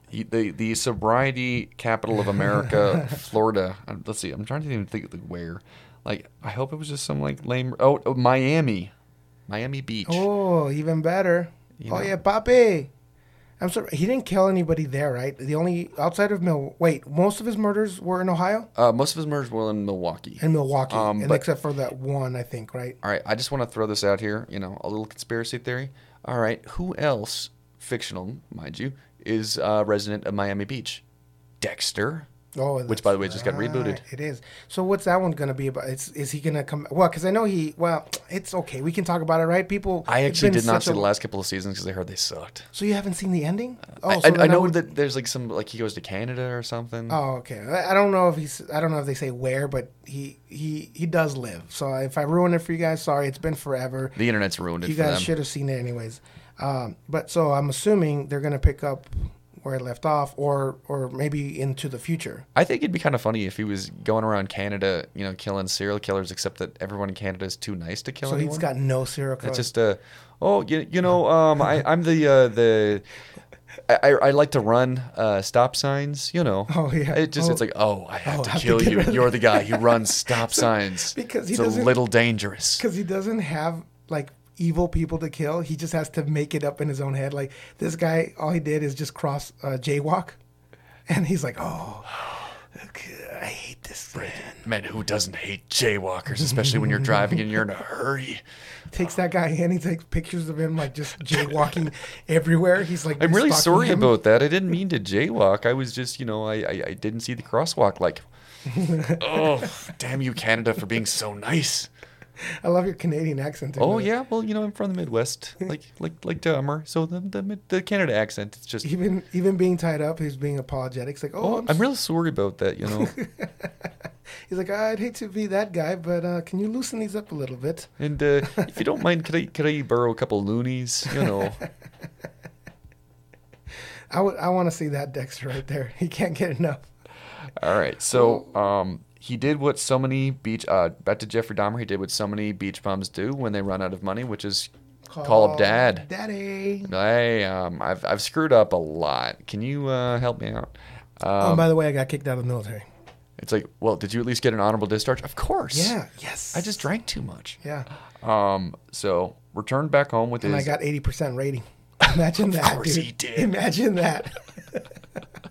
He, the the sobriety capital of America, Florida. Um, Let's see. I'm trying to even think of the where. Like, I hope it was just some like lame. Oh, oh Miami, Miami Beach. Oh, even better. You oh know. yeah, Papi. I'm sorry. He didn't kill anybody there, right? The only outside of Mil. Wait, most of his murders were in Ohio Uh, most of his murders were in Milwaukee. and Milwaukee, Um, but- except for that one, I think, right? All right, I just want to throw this out here. You know, a little conspiracy theory. All right, who else, fictional, mind you, is a resident of Miami Beach? Dexter. Oh, Which, by the way, just got rebooted. It is. So what's that one gonna be about? It's, is he gonna come? Well, because I know he. Well, it's okay. We can talk about it, right? People. I actually did not see a- the last couple of seasons because I heard they sucked. So you haven't seen the ending? Oh, I, so I, I know would- that there's like some like he goes to Canada or something. Oh, okay. I don't know if he's. I don't know if they say where, but he he he does live. So if I ruin it for you guys, sorry. It's been forever. The internet's ruined it You guys them. should have seen it anyways. Um, but so I'm assuming they're gonna pick up where it left off, or or maybe into the future. I think it'd be kind of funny if he was going around Canada, you know, killing serial killers, except that everyone in Canada is too nice to kill So anyone. he's got no serial killer. It's just a, oh you, you know um I I'm the uh, the I, I like to run uh, stop signs you know Oh, yeah. it just it's Oh. like oh I have Oh, to I have to kill get you you're the guy who runs stop signs because he it's a little dangerous because he doesn't have like evil people to kill. He just has to make it up in his own head. Like this guy, all he did is just cross uh, jaywalk, and he's like, "Oh, I hate this man." man who doesn't hate jaywalkers especially when you're driving and you're in a hurry Takes that guy in. He takes pictures of him like just jaywalking everywhere. He's like, I'm really sorry him. about that I didn't mean to jaywalk I was just you know I I, I didn't see the crosswalk like oh damn you Canada for being so nice. I love your Canadian accent. Oh yeah, well you know I'm from the Midwest, like like like Dahmer. So the the, the Canada accent, it's just. Even even being tied up, he's being apologetic. It's like, oh, Oh, I'm, I'm real sorry about that. You know, He's like, I'd hate to be that guy, but uh, can you loosen these up a little bit? and uh, if you don't mind, could I could I borrow a couple loonies? You know, I would. I want to see that Dexter right there. He can't get enough. all right. So um, he did what so many beach. Uh, back to Jeffrey Dahmer. He did what so many beach bums do when they run out of money, which is call up dad. Daddy. Hey, um, I've I've screwed up a lot. Can you uh, help me out? oh, Um, by the way, I got kicked out of the military. it's like, well, did you at least get an honorable discharge? Of course. Yeah. Yes. I just drank too much. Yeah. Um, so returned back home with his. And I got eighty percent rating. Imagine that. of course dude. he did. Imagine that.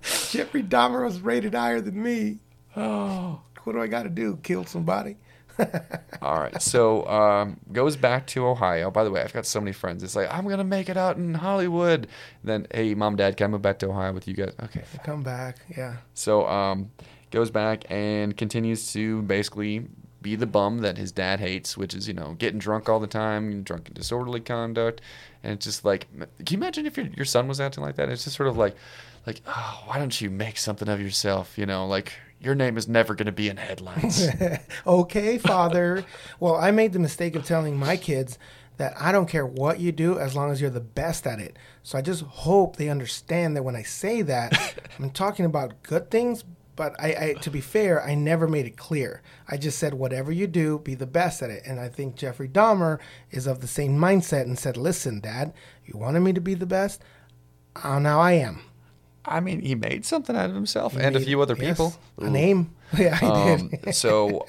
Jeffrey Dahmer was rated higher than me. Oh, what do I got to do? Kill somebody? All right, so um, goes back to Ohio. By the way, I've got so many friends. It's like I'm gonna make it out in Hollywood. then, hey, mom, dad, can I move back to Ohio with you guys? Okay. Come back. Yeah. So um, goes back and continues to basically be the bum that his dad hates, which is you know getting drunk all the time, drunk and disorderly conduct, and it's just like, can you imagine if your your son was acting like that? It's just sort of like, like, oh, why don't you make something of yourself? You know, like your name is never gonna be in headlines. okay, father. well, I made the mistake of telling my kids that I don't care what you do as long as you're the best at it. So I just hope they understand that when I say that, I'm talking about good things. But I, I, to be fair, I never made it clear. I just said, whatever you do, be the best at it. And I think Jeffrey Dahmer is of the same mindset and said, listen, Dad, you wanted me to be the best. Oh, now I am. I mean, he made something out of himself and a few other yes, people. A name. Yeah, I Um, did. so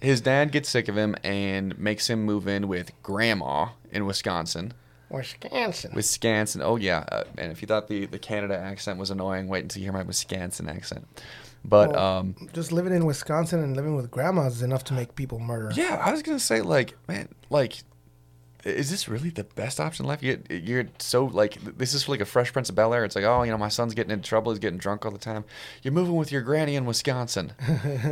his dad gets sick of him and makes him move in with grandma in Wisconsin. Wisconsin. Wisconsin. Oh yeah. Uh, and if you thought the, the Canada accent was annoying, wait until you hear my Wisconsin accent. But Well, um, just living in Wisconsin and living with grandmas is enough to make people murder. yeah, I was gonna say like, man, like, is this really the best option left? You, you're so like, this is like a Fresh Prince of Bel Air. It's like, oh, you know, my son's getting into trouble. He's getting drunk all the time. You're moving with your granny in Wisconsin.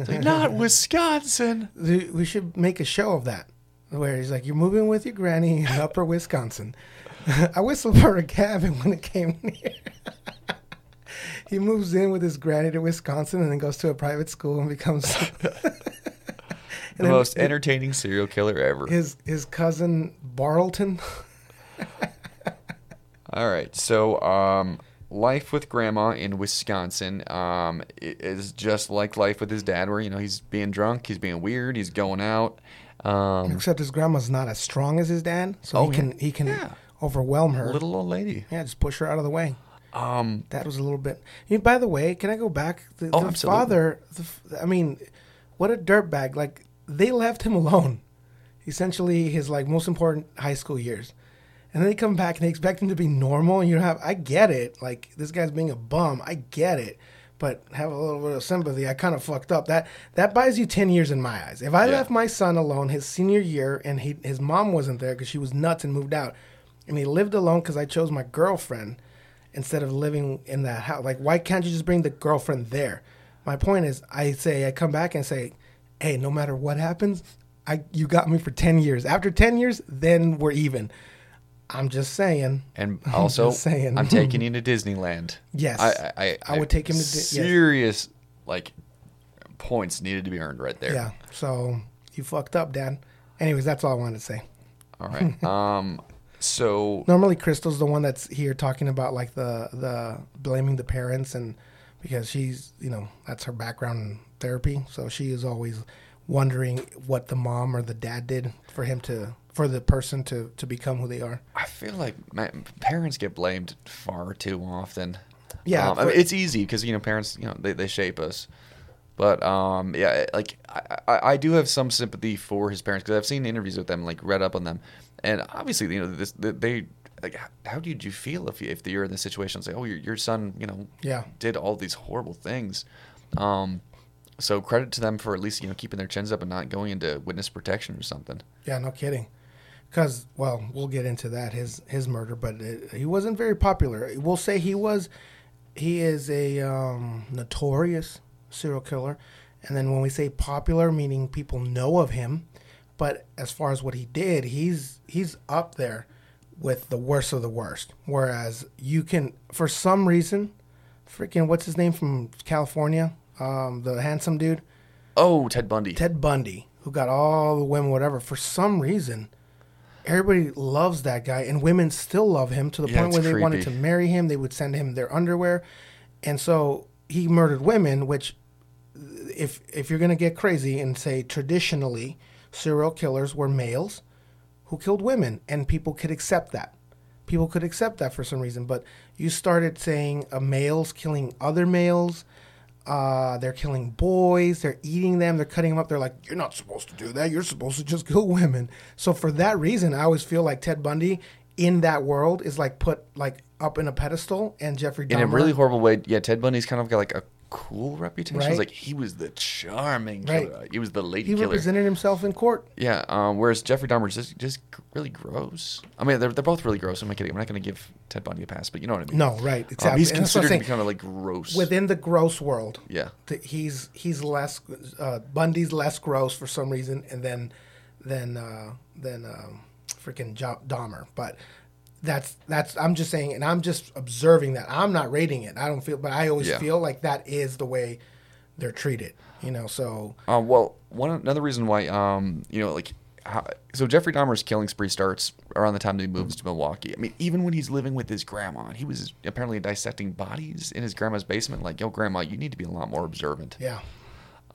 Like, not Wisconsin. We should make a show of that, where he's like, "You're moving with your granny in Upper Wisconsin." I whistled for a cab, and when it came near, he moves in with his granny to Wisconsin, and then goes to a private school and becomes The then most entertaining serial killer ever. his his cousin Carlton. All right. So, um, life with grandma in Wisconsin um, is just like life with his dad, where you know he's being drunk, he's being weird, he's going out. Um, Except his grandma's not as strong as his dad, so Oh, he can he can Yeah. overwhelm her. little old lady. Yeah, just push her out of the way. Um, That was a little bit. You know, by the way, can I go back? The, Oh, the absolutely. father, the, I mean, what a dirtbag! Like they left him alone, essentially his like most important high school years, and then they come back and they expect him to be normal. And you have, I get it. Like this guy's being a bum. I get it. But have a little bit of sympathy. I kind of fucked up. That that buys you ten years in my eyes. If I Yeah. left my son alone his senior year and he his mom wasn't there because she was nuts and moved out, and he lived alone because I chose my girlfriend instead of living in that house. Like, why can't you just bring the girlfriend there? My point is, I say, I come back and say, hey, no matter what happens, I you got me for ten years. After ten years, then we're even. I'm just saying. and I'm also, saying. I'm taking you to Disneyland. Yes. I, I, I, I would take him to Di- yes. serious like points needed to be earned right there. Yeah. So you fucked up, Dad. Anyways, that's all I wanted to say. All right. um. So Normally, Crystal's the one that's here talking about like the the blaming the parents and because she's you know that's her background in therapy, so she is always wondering what the mom or the dad did for him to for the person to to become who they are. I feel like my, parents get blamed far too often. Yeah, um, I mean, it's easy because you know parents, you know, they, they shape us. But um, yeah, like I, I, I do have some sympathy for his parents because I've seen interviews with them, like read up on them, and obviously, you know, this they like. How did you feel if you, if you're in this situation? Say, oh, your your son, you know, Yeah. did all these horrible things. Um, so credit to them for at least you know keeping their chins up and not going into witness protection or something. Yeah, no kidding. Because well, we'll get into that his his murder, but it, he wasn't very popular. We'll say he was. He is a um, notorious serial killer, and then when we say popular, meaning people know of him, but as far as what he did, he's he's up there with the worst of the worst. Whereas you can, for some reason, freaking what's his name from California, um, the handsome dude. Oh, Ted Bundy. Ted Bundy, who got all the women, whatever, for some reason, everybody loves that guy, and women still love him to the Yeah, point where they wanted to marry him. They would send him their underwear, and so he murdered women. Which, if if you're gonna get crazy and say traditionally, serial killers were males who killed women, and people could accept that. People could accept that for some reason, but you started saying a males killing other males. Uh, they're killing boys. They're eating them. They're cutting them up. They're like, you're not supposed to do that. You're supposed to just kill women. So for that reason, I always feel like Ted Bundy in that world is like put like up in a pedestal, and Jeffrey Dahmer. in a really horrible way. Yeah, Ted Bundy's kind of got like a cool reputation. Right. like he was the charming Right. killer. He was the lady killer. he killer. represented himself in court. yeah. Um, whereas Jeffrey Dahmer is just just really gross. I mean, they're, they're both really gross. I'm not kidding. I'm not going to give Ted Bundy a pass, but you know what I mean. No, right, Um, exactly. he's And that's considered to be kind of like gross. within the gross world. Yeah. th- he's he's less uh, Bundy's less gross for some reason, and then then uh, then um, freaking jo- Dahmer. But that's that's I'm just saying, and I'm just observing that. I'm not rating it. I don't feel, but I always Yeah. feel like that is the way they're treated. You know, so Uh, well, one another reason why, um, you know, like, how, so Jeffrey Dahmer's killing spree starts around the time that he moves to Milwaukee. I mean, even when he's living with his grandma, he was apparently dissecting bodies in his grandma's basement. Like, yo, grandma, you need to be a lot more observant. yeah.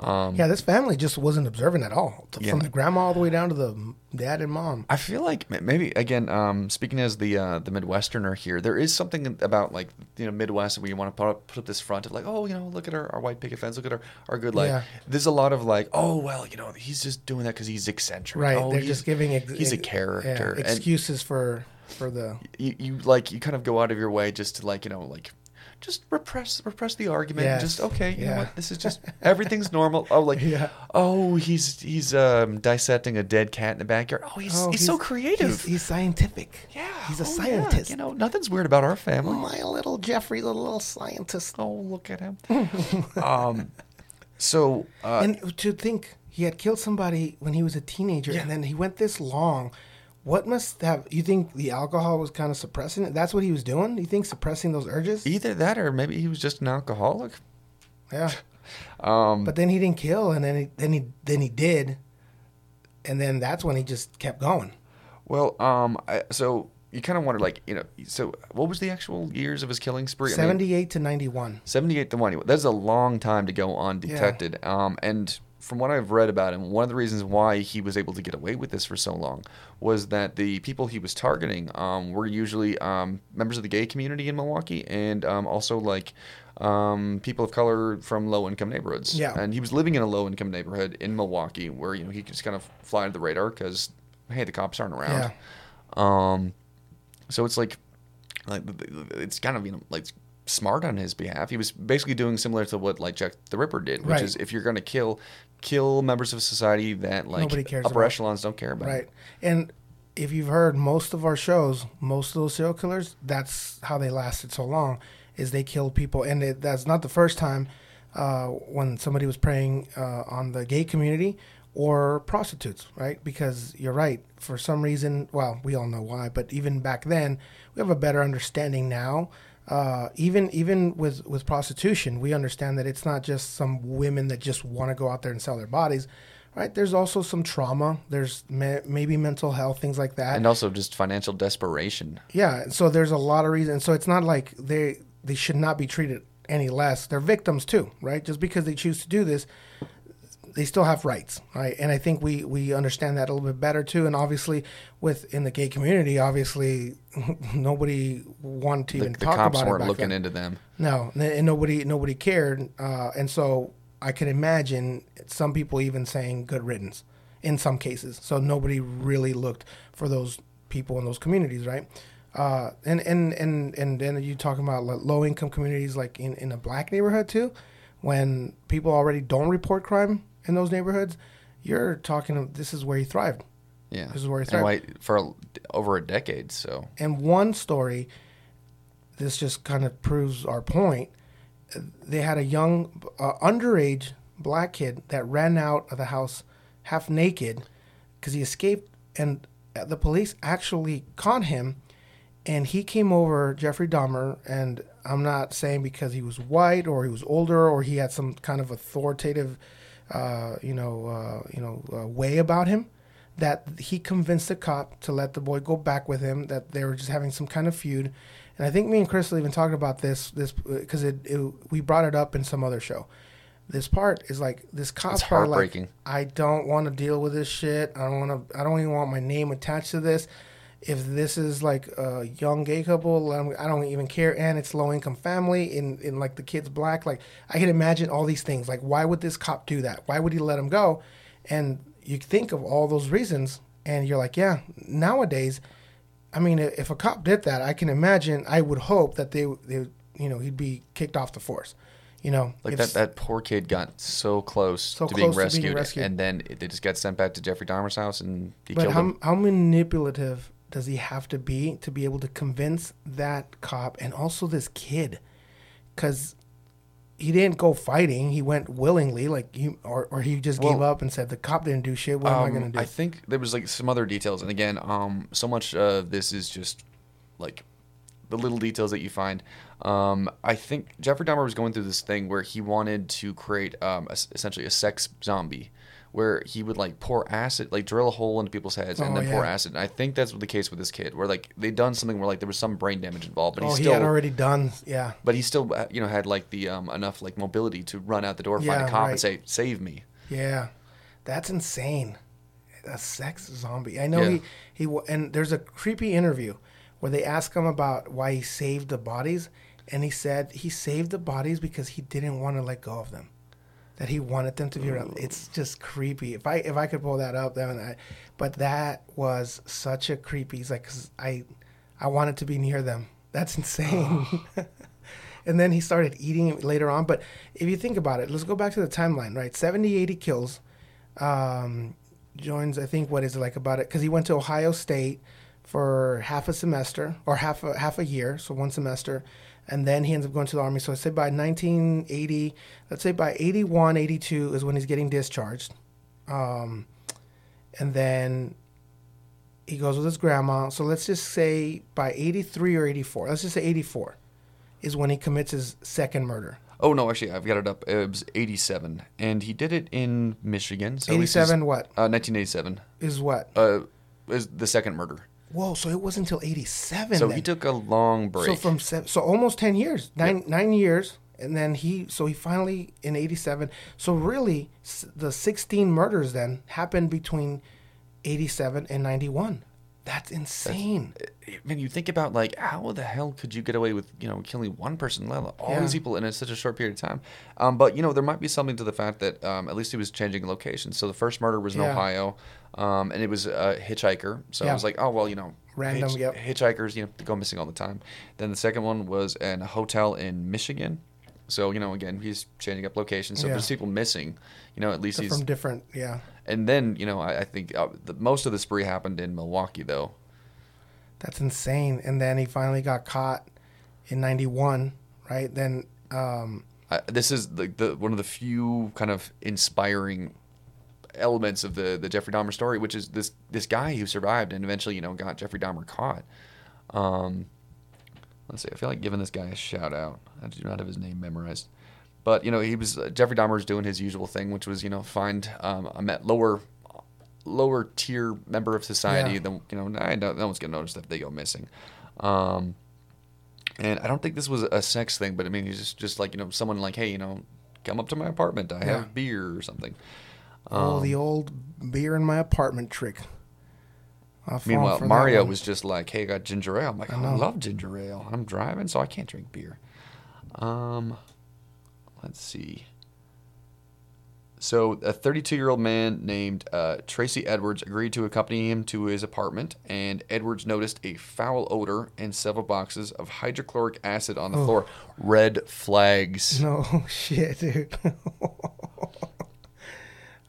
Yeah, this family just wasn't observant at all, Um, Yeah. from the grandma all the way down to the dad and mom. I feel like maybe again, um, speaking as the uh, the Midwesterner here, there is something about like you know Midwest where you want to put up, put up this front of like, oh, you know, look at our, our white picket fence, look at our, our good life. Yeah. There's a lot of like, oh well, you know, he's just doing that because he's eccentric. Right, Oh, they're he's- just giving ex- he's a character. yeah, and excuses for for the you, you like you kind of go out of your way just to like you know like just repress repress the argument and just okay you know what this is just everything's normal oh like Yeah. oh he's he's um dissecting a dead cat in the backyard oh he's Oh, he's, so creative He's, he's scientific. yeah he's a oh, yeah, scientist. you know nothing's weird about our family My little Jeffrey, the little scientist. oh look at him um so uh and to think he had killed somebody when he was a teenager, Yeah. and then he went this long. What must have you think the alcohol was kind of suppressing it? That's what he was doing. You think suppressing those urges? either that or maybe he was just an alcoholic Yeah. um But then he didn't kill, and then he then he then he did, and then that's when he just kept going. Well, um, I, so you kind of wonder, like, you know, so what was the actual years of his killing spree? I mean, 78 to 91. 78 to ninety-one. That's a long time to go undetected. Um, and from what I've read about him, one of the reasons why he was able to get away with this for so long was that the people he was targeting um, were usually um, members of the gay community in Milwaukee and um, also like um, people of color from low income neighborhoods. Yeah. And he was living in a low income neighborhood in Milwaukee where, you know, he could just kind of fly under the radar because, hey, the cops aren't around. Um, so it's like, like it's kind of you know like smart on his behalf. He was basically doing similar to what like Jack the Ripper did, which Right. is if you're going to kill, kill members of society that like Nobody cares upper about. echelons don't care about. Right. And if you've heard most of our shows, most of those serial killers, that's how they lasted so long, is they killed people. And it, that's not the first time uh, when somebody was preying uh, on the gay community or prostitutes, right? Because you're right. For some reason, well, we all know why, but even back then, we have a better understanding now. Uh, even even with with prostitution, we understand that it's not just some women that just want to go out there and sell their bodies, right? There's also some trauma. There's me- maybe mental health, things like that. And also just financial desperation. Yeah, so there's a lot of reasons. So it's not like they they should not be treated any less. They're victims too, right? Just because they choose to do this, they still have rights, right? And I think we we understand that a little bit better too. And obviously, with in the gay community, obviously nobody wanted to The, even the talk cops about weren't it back looking then. into them. No, and nobody nobody cared, uh, and so I can imagine some people even saying "good riddance" in some cases. So nobody really looked for those people in those communities, right? Uh, and and and and then you talking about like low income communities, like in in a black neighborhood too, when people already don't report crime in those neighborhoods. You're talking. This is where he thrived. Yeah. This is where he thrived. for over a decade. So And one story, this just kind of proves our point. They had a young, uh, underage black kid that ran out of the house half naked because he escaped, and the police actually caught him. And he came over, Jeffrey Dahmer, and I'm not saying because he was white or he was older or he had some kind of authoritative, uh, you know, uh, you know, uh, way about him that he convinced the cop to let the boy go back with him. That they were just having some kind of feud, and I think me and Crystal even talked about this this because it, it we brought it up in some other show. This part is like this cop It's probably like. I don't want to deal with this shit. I don't want to. I don't even want my name attached to this. If this is like a young gay couple, I'm- I don't even care. And it's low income family, and, and like the kid's black. Like I can imagine all these things. Like why would this cop do that? Why would he let him go? And you think of all those reasons, and you're like, yeah. Nowadays, I mean, if a cop did that, I can imagine. I would hope that they, they, you know, he'd be kicked off the force. You know, like that, that poor kid got so close So to, being close to being rescued, rescued. and then it, they just got sent back to Jeffrey Dahmer's house and he But killed how, him. how manipulative does he have to be to be able to convince that cop and also this kid? Because he didn't go fighting; he went willingly, like he or, or he just gave up and said the cop didn't do shit. What am I Um, gonna do? I think there was like some other details, and again, um, so much of this is just like the little details that you find. Um, I think Jeffrey Dahmer was going through this thing where he wanted to create um, es- essentially a sex zombie, where he would like pour acid, like drill a hole into people's heads and Oh, then pour acid. And I think that's the case with this kid, where like they done something where like there was some brain damage involved, but oh, he he still. had already done. Yeah, but he still, uh, you know, had like the um, enough like mobility to run out the door, find a cop, right. and say, "Save me." yeah, that's insane. A sex zombie. I know Yeah. he he and there's a creepy interview where they ask him about why he saved the bodies, and he said he saved the bodies because he didn't want to let go of them. That he wanted them to be around. It's just creepy. If I if I could pull that up, then I, but that was such a creepy. He's like, 'cause I, I wanted to be near them. That's insane. and then he started eating it later on. But if you think about it, let's go back to the timeline, right? 70, 80 kills. Um, joins, I think, what is it like about it? Because he went to Ohio State for half a semester or half a, half a year, so one semester. And then he ends up going to the army. So I say by 1980, let's say by 81, 82 is when he's getting discharged. Um, and then he goes with his grandma. So let's just say by 83 or 84, let's just say 84 is when he commits his second murder. Oh no, actually, I've got it up. It was '87, and he did it in Michigan. So 87 what? Uh, 1987 Is what? uh, is the second murder. Whoa, so it wasn't until 87. So then. he took a long break. So from se- so almost 10 years, nine nine years, and then he so he finally in 87. So really, s- the 16 murders then happened between 87 and 91. That's insane. I mean, you think about like how the hell could you get away with you know killing one person, let alone all these people in a, such a short period of time? Um, but you know, there might be something to the fact that um, at least he was changing locations. So the first murder was in Yeah. Ohio, um, and it was a hitchhiker. So Yeah. I was like, oh well, you know, Random, hitch- yep. hitchhikers, you know, go missing all the time. Then the second one was in a hotel in Michigan. So you know, again, he's changing up locations. So Yeah. if there's people missing, you know, at least They're he's from different, yeah. and then you know, I, I think uh, the, most of the spree happened in Milwaukee though. That's insane. And then he finally got caught in 91, right? Then um I, this is the, the one of the few kind of inspiring elements of the the Jeffrey Dahmer story, which is this this guy who survived and eventually you know got Jeffrey Dahmer caught. Um, let's see, I feel like giving this guy a shout out. I do not have his name memorized, but you know he was uh, Jeffrey Dahmer was doing his usual thing, which was you know find um, a met lower lower tier member of society. Yeah. Then you know nah, no, no one's gonna notice if they go missing. Um, and I don't think this was a sex thing, but I mean, he's just, just like, you know, someone like, hey, you know, come up to my apartment. I Yeah. have beer or something. Oh, Um, the old beer in my apartment trick. Meanwhile, Mario was just like, hey, I got ginger ale. I'm like, I I, love ginger ale. I'm driving, so I can't drink beer. Um, let's see. So, a 32 year old man named uh, Tracy Edwards agreed to accompany him to his apartment, and Edwards noticed a foul odor and several boxes of hydrochloric acid on the Oh. floor. Red flags. No shit, dude.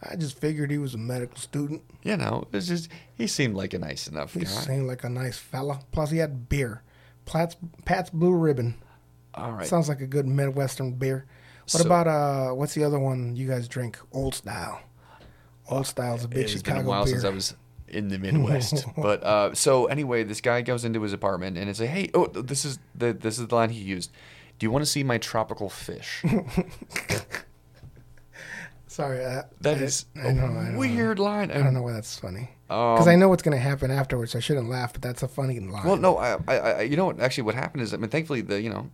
I just figured he was a medical student. You know, it's just he seemed like a nice enough He guy. seemed like a nice fella. Plus, he had beer. Pabst, Pabst Blue Ribbon. All right. Sounds like a good Midwestern beer. What So- about uh? What's the other one you guys drink? Old Style. Old Style's a big it's Chicago been a while beer. since I was in the Midwest. but uh, so anyway, this guy goes into his apartment and it's like, hey, oh, this is the this is the line he used. Do you want to see my tropical fish? Sorry, uh, That I- is I know, a weird line. I don't know why that's funny. Um, Because I know what's gonna happen afterwards. So I shouldn't laugh, but that's a funny line. Well, no, I, I, you know what? Actually, what happened is, I mean, thankfully, the you know,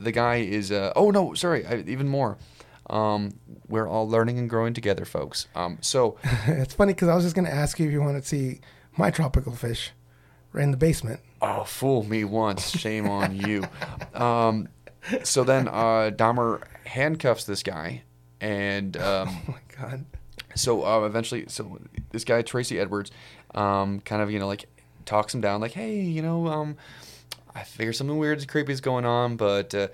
the guy is. Uh, oh no, sorry, I, even more. Um, we're all learning and growing together, folks. Um, so it's funny because I was just gonna ask you if you want to see my tropical fish, right in the basement. Oh, fool me once, shame on you. Um, so then uh, Dahmer handcuffs this guy, and um, Oh my god. so uh, eventually, so this guy Tracy Edwards, um, kind of you know like talks him down, like, hey, you know, um, I figure something weird and creepy is going on, but uh,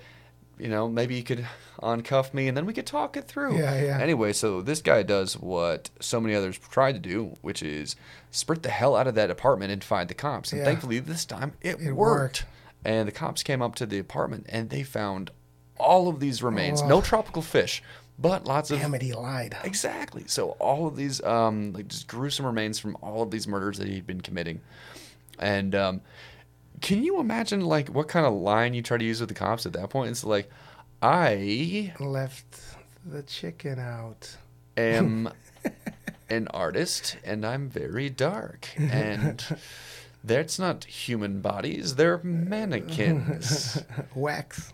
you know, maybe you could uncuff me and then we could talk it through. Yeah, yeah. Anyway, so this guy does what so many others tried to do, which is sprint the hell out of that apartment and find the cops. And Yeah. thankfully, this time it, It worked. worked. And the cops came up to the apartment and they found all of these remains. No Oh. tropical fish, but lots of Damn it, he lied. Exactly. So all of these, um, like just gruesome remains from all of these murders that he'd been committing, and um, can you imagine like what kind of line you try to use with the cops at that point? It's like, I Left the chicken out. am an artist and I'm very dark and. That's not human bodies; they're mannequins. Wax.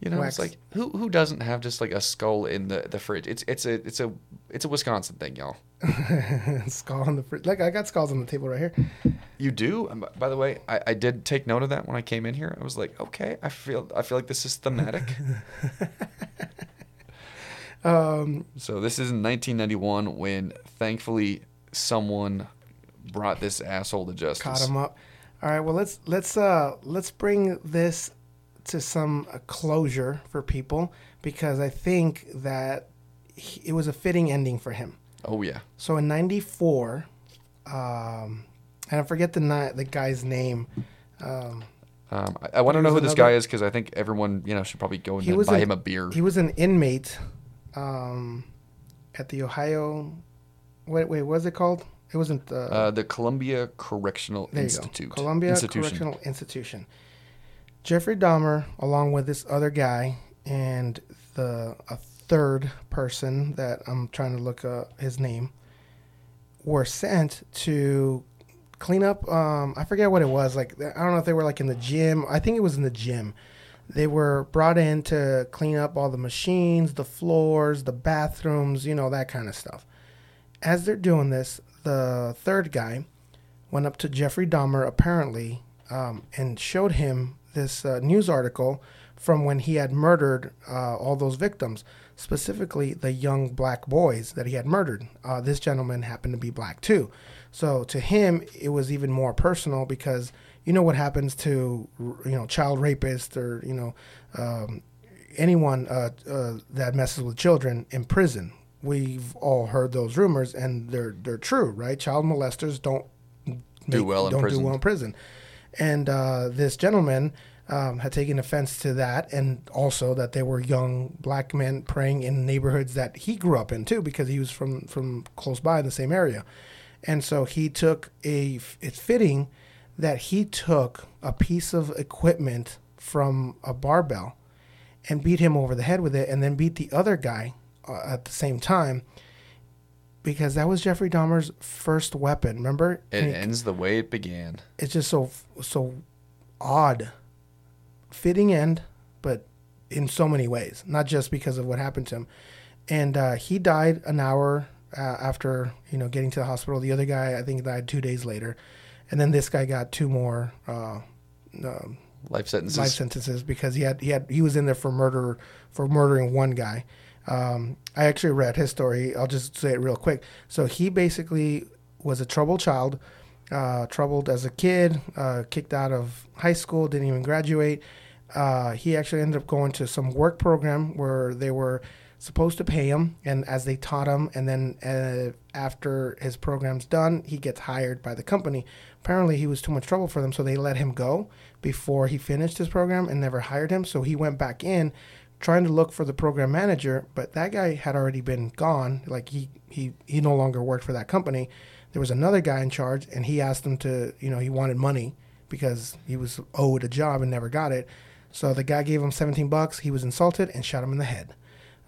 You know, Wax. it's like who who doesn't have just like a skull in the, the fridge? It's it's a it's a it's a Wisconsin thing, y'all. Skull on the fridge. Like I got skulls on the table right here. You do. Um, by the way, I, I did take note of that when I came in here. I was like, okay, I feel I feel like this is thematic. Um, so this is in 1991 when thankfully someone brought this asshole to justice. caught him up. All right. Well, let's let's uh let's bring this to some uh, closure for people because I think that he, it was a fitting ending for him. Oh yeah. So in '94, um, and I forget the ni- the guy's name. Um, Um, I, I want to know was who this guy is because I think everyone you know should probably go and buy an- him a beer. he was an inmate um, at the Ohio. Wait, wait, what's it called? It wasn't the. uh, the Columbia Correctional There you Institute. go. Columbia Institution. Correctional Institution. Jeffrey Dahmer, along with this other guy and the a third person that I'm trying to look up his name, were sent to cleanup. Um, I forget what it was. Like I don't know if they were like in the gym. I think it was in the gym. They were brought in to clean up all the machines, the floors, the bathrooms, you know that kind of stuff. As they're doing this, the third guy went up to Jeffrey Dahmer apparently um, and showed him this uh, news article from when he had murdered uh, all those victims, specifically the young black boys that he had murdered. Uh, this gentleman happened to be black too. So to him, it was even more personal because you know what happens to you know child rapists or you know um, anyone uh, uh, that messes with children in prison. We've all heard those rumors, and they're they're true, right? Child molesters don't Do well in don't prison. do well in prison. And uh, this gentleman um, had taken offense to that, and also that there were young black men praying in neighborhoods that he grew up in too, because he was from from close by in the same area. And so he took a. It's fitting that he took a piece of equipment from a barbell and beat him over the head with it, and then beat the other guy uh, at the same time. Because that was Jeffrey Dahmer's first weapon. Remember? It ends the way it began. it's just so so odd fitting end but in so many ways not just because of what happened to him and uh, he died an hour uh, after you know getting to the hospital the other guy i think died two days later and then this guy got two more uh, um, Life sentences. life sentences because he had he had he was in there for murder for murdering one guy. Um, I actually read his story. I'll just say it real quick. So he basically was a troubled child, uh, troubled as a kid, uh, kicked out of high school, didn't even graduate. Uh, he actually ended up going to some work program where they were supposed to pay him, and as they taught him, and then uh, after his program's done, he gets hired by the company. Apparently, he was too much trouble for them, so they let him go before he finished his program and never hired him. So he went back in, trying to look for the program manager, but that guy had already been gone. Like he he he no longer worked for that company. There was another guy in charge, and he asked him to, you know, he wanted money because he was owed a job and never got it. So the guy gave him 17 bucks. He was insulted and shot him in the head.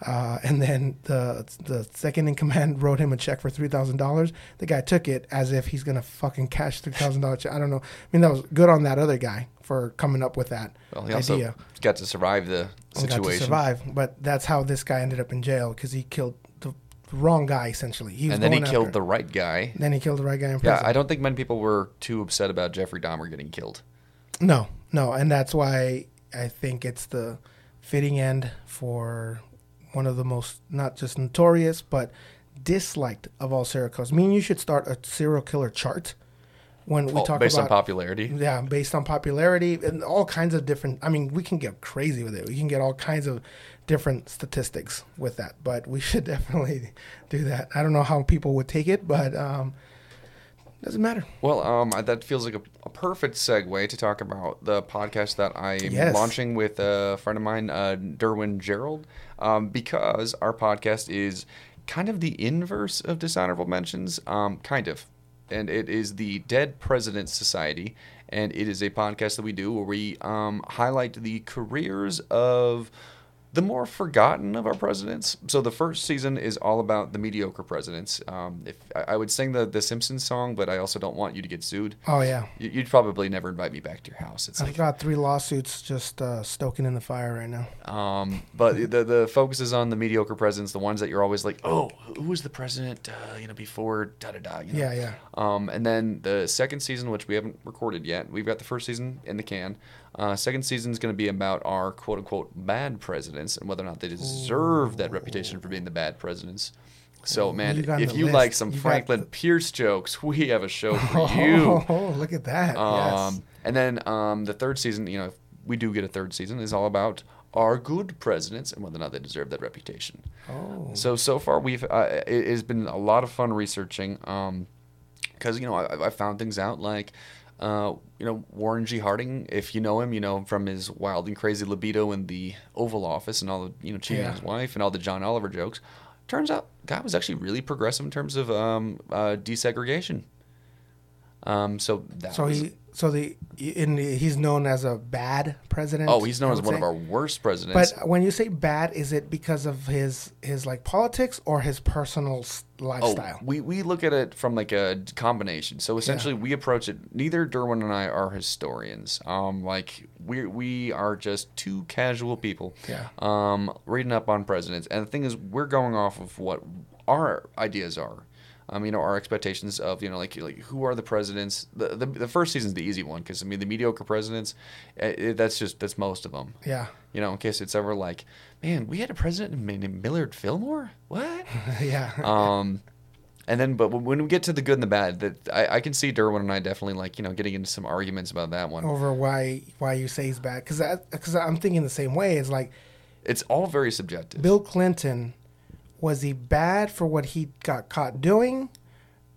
Uh, and then the the second in command wrote him a check for three thousand dollars. The guy took it as if he's gonna fucking cash three thousand dollars. I don't know. I mean, that was good on that other guy for coming up with that Well, he also idea. got to survive the and got to survive. But that's how this guy ended up in jail because he killed the wrong guy essentially. He was And then he going killed after- the right guy. Then he killed the right guy in prison. Yeah, I don't think many people were too upset about Jeffrey Dahmer getting killed. No, no, and that's why I think it's the fitting end for one of the most not just notorious but disliked of all serial killers. I mean, you should start a serial killer chart when we Oh, talk based on popularity. yeah, based on popularity and all kinds of different. I mean, we can get crazy with it. We can get all kinds of different statistics with that, but we should definitely do that. I don't know how people would take it, but um, doesn't matter. Well, um, that feels like a, a perfect segue to talk about the podcast that I am Yes. launching with a friend of mine, uh, Derwin Gerald, um, because our podcast is kind of the inverse of dishonorable mentions, um, kind of, and it is the Dead Presidents Society, and it is a podcast that we do where we um, highlight the careers of the more forgotten of our presidents. So the first season is all about the mediocre presidents. Um, if I, I would sing the the Simpsons song, but I also don't want you to get sued. Oh yeah, You- You'd probably never invite me back to your house. It's I've like, got three lawsuits just uh, stoking in the fire right now. um, but the the focus is on the mediocre presidents, the ones that you're always like, oh, who was the president, uh, you know, before da da da. You know? Yeah, yeah. Um, and then the second season, which we haven't recorded yet, we've got the first season in the can. Uh, second season is going to be about our quote unquote bad presidents and whether or not they deserve that reputation for being the bad presidents. So, man, you if you list. like some You Franklin the- Pierce jokes, we have a show for you. Oh, look at that! Um, yes. And then um, the third season, you know, if we do get a third season, is all about our good presidents and whether or not they deserve that reputation. Oh. So so far we've uh, it has been a lot of fun researching because you know I, I found things out like. Uh, you know Warren G. Harding. If you know him, you know him from his wild and crazy libido in the Oval Office and all the you know cheating on his wife and all the John Oliver jokes. Turns out, guy was actually really progressive in terms of um, uh, desegregation. Um, so that So was- he, so the, in the, he's known as a bad president. oh, he's known as one say. of our worst presidents. But when you say bad, is it because of his his like politics or his personal lifestyle? Oh, we, we look at it from like a combination. So essentially, we approach it. Neither Derwin and I are historians. Um, like we we are just two casual people. Yeah. Um, reading up on presidents, and the thing is, we're going off of what our ideas are. Um, you know, our expectations of you know like like who are the presidents. The the, the first season's the easy one because I mean the mediocre presidents, eh, eh, that's just that's most of them. yeah, You know, in case it's ever like, man, we had a president named Millard Fillmore. What? yeah. um, and then, but when we get to the good and the bad, that I, I can see Derwin and I definitely like, you know, getting into some arguments about that one. over why why you say he's bad because because I'm thinking the same way. It's like It's all very subjective. Bill Clinton was he bad for what he got caught doing,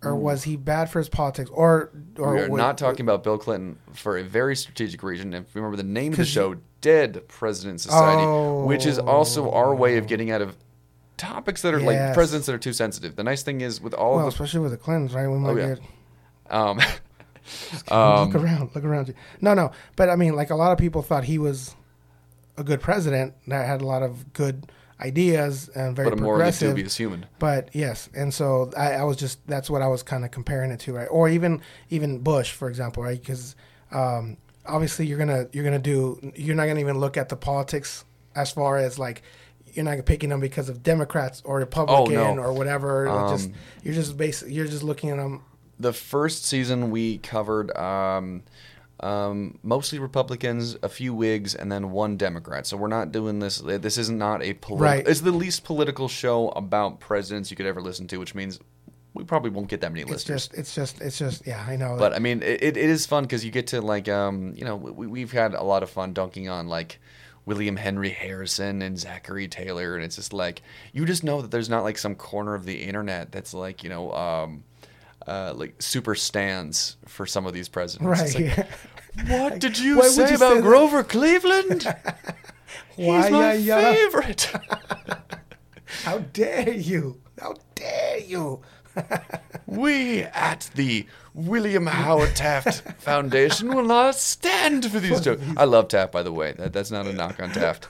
or was he bad for his politics? Or or we are not talking about Bill Clinton for a very strategic reason. If you remember the name of the show, Dead President Society, which is also our way of getting out of topics that are like presidents that are too sensitive. The nice thing is with all Well, of the, especially with the Clintons, right? We might Oh, yeah. get um, look around, look around you. No, no, but I mean, like a lot of people thought he was a good president that had a lot of good ideas and very but a morally progressive. dubious human. But yes, and so I, I was just that's what I was kind of comparing it to, right? Or even even Bush, for example, right? Because um, obviously you're gonna you're gonna do you're not gonna even look at the politics as far as like you're not picking them because of Democrats or Republican Oh, no. or whatever. Like, just Um, you're just basically You're just looking at them. the first season we covered um, um, mostly Republicans, a few Whigs, and then one Democrat. So we're not doing this. This is not a political. Right. It's the least political show about presidents you could ever listen to, which means we probably won't get that many It's listeners. just it's just it's just yeah. I know. But I mean, it, it is fun because you get to like, um, you know, we, we've had a lot of fun dunking on like William Henry Harrison and Zachary Taylor, and it's just like you just know that there's not like some corner of the internet that's like, you know, um, uh, like super stands for some of these presidents. Right. like, what did you say you about say that? Grover Cleveland? Why He's my ya- favorite. How dare you? How dare you? We at the William Howard Taft Foundation will not stand for these jokes. I love Taft, by the way. That, that's not a knock on Taft.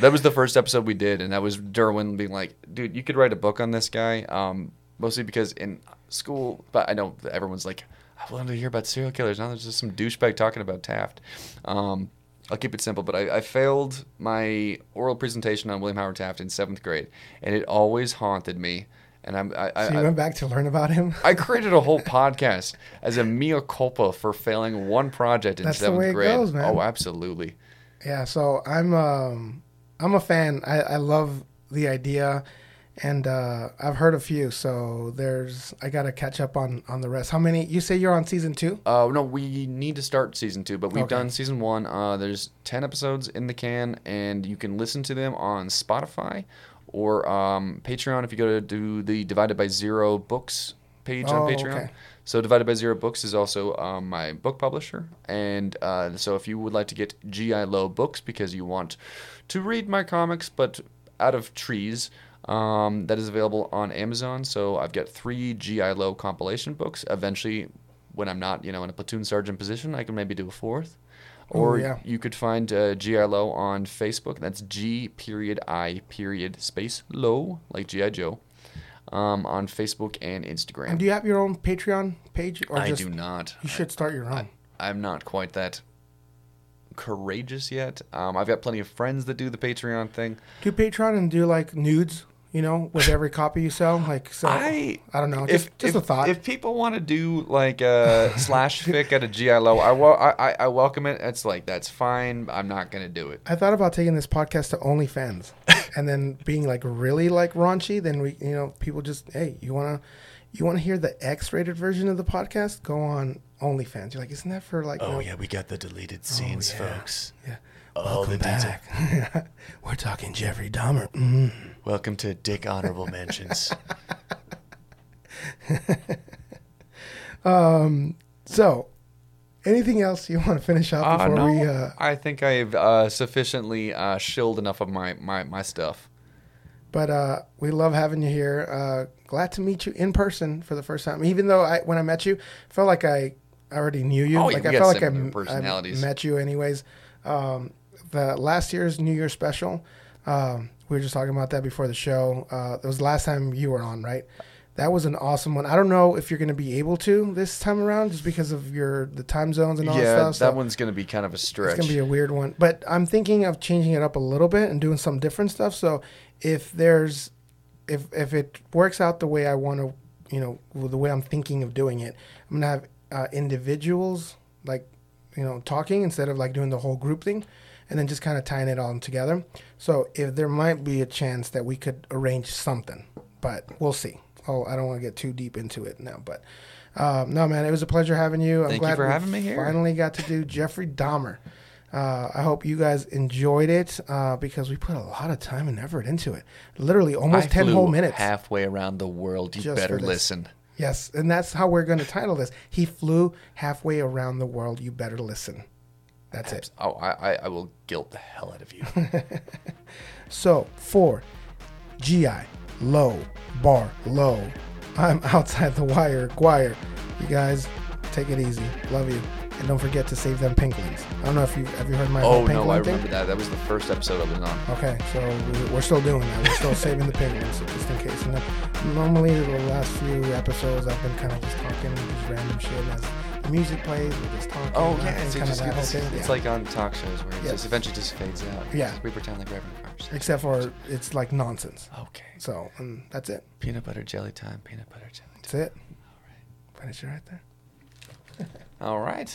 That was the first episode we did, and that was Derwin being like, "Dude, you could write a book on this guy." Um, mostly because in school, but I know everyone's like, "I wanted to hear about serial killers." Now there's just some douchebag talking about Taft. Um, I'll keep it simple, but I, I failed my oral presentation on William Howard Taft in seventh grade, and it always haunted me. And I'm, I, I, So you I- went back to learn about him. I created a whole podcast as a mea culpa for failing one project in That's the seventh way it grade. goes, man. Oh, absolutely. Yeah, so I'm um I'm a fan. I, I love the idea and uh I've heard a few, so there's I gotta catch up on on the rest. How many you say you're on season two? Uh, no, we need to start season two, but we've Okay. done season one. Uh, there's ten episodes in the can, and you can listen to them on Spotify or um, Patreon if you go to do the Divided by Zero books page Oh, on Patreon. okay. So Divided by Zero Books is also um, my book publisher, and uh, so if you would like to get GI Low books because you want to read my comics, but out of trees. Um, that is available on Amazon. So I've got three GI Low compilation books. Eventually, when I'm not, you know, in a platoon sergeant position, I can maybe do a fourth. Ooh, Or yeah. you could find uh, GI Low on Facebook. That's G period I period space low, like GI Joe, um, on Facebook and Instagram. And do you have your own Patreon page? Or I just, do not. You should start your own. I'm not quite that courageous yet. Um, I've got plenty of friends that do the Patreon thing. do Patreon and do like nudes, you know, with every copy you sell. Like so I I don't know. Just just if, a thought. If people want to do like a slash fic at a GI low, I, wel- I I- I welcome it. It's like that's fine. I'm not gonna do it. I thought about taking this podcast to OnlyFans, and then being like really like raunchy. Then we, you know, people just hey, you wanna, you wanna hear the X-rated version of the podcast? Go on OnlyFans. You're like, isn't that for like? you yeah, we got the deleted scenes, Oh, yeah. folks. yeah. All the Welcome back. We're talking Jeffrey Dahmer. Mm. Welcome to Dick Honorable Mentions. So, anything else you want to finish up Uh, before no, we? Uh, I think I've uh, sufficiently uh, shilled enough of my, my, my stuff. But uh, we love having you here. Uh, glad to meet you in person for the first time. Even though I, when I met you, felt like I already knew you. Oh, yeah, like we I got felt like I, similar personalities. met you anyways. Um, the last year's New Year special, um, we were just talking about that before the show. Uh, it was the last time you were on, right? That was an awesome one. I don't know if you're going to be able to this time around, just because of your the time zones and all yeah, that that so- one's gonna be kind of a stretch. it's gonna be a weird one, but I'm thinking of changing it up a little bit and doing some different stuff. So if there's, if if it works out the way I want to, you know, the way I'm thinking of doing it, I'm gonna have uh, individuals like, you know, talking instead of like doing the whole group thing, and then just kind of tying it all together. So if there might be a chance that we could arrange something, but we'll see. Oh, I don't want to get too deep into it now, but. Um, no, man, it was a pleasure having you. I'm Thank you glad for we having me here. Finally got to do Jeffrey Dahmer. Uh, I hope you guys enjoyed it uh, because we put a lot of time and effort into it. Literally almost I 10 flew whole minutes. halfway around the world. You Just better listen. Yes, and that's how we're going to title this. He flew halfway around the world. You better listen. That's it. Oh, I, I, I will guilt the hell out of you. So for GI, low, bar, low, I'm outside the wire, Guire. You guys, take it easy. Love you. And don't forget to save them pinklings. I don't know if you have you heard my oh no, I pinkling thing? remember that. That was the first episode I was on. Okay, so we- we're still doing that. We're still saving the penguins just in case. And normally the last few episodes I've been kind of just talking just random shit as music plays. We're just talking. Oh uh, and yeah, kind it's, of just, that whole it's, thing. it's yeah. like on talk shows where it just eventually just fades out. Yeah. we pretend like we're having a conversation. except for it's like nonsense. Okay, So and that's it. peanut butter jelly time. Peanut butter jelly Time. That's it. Finish it right there. All right.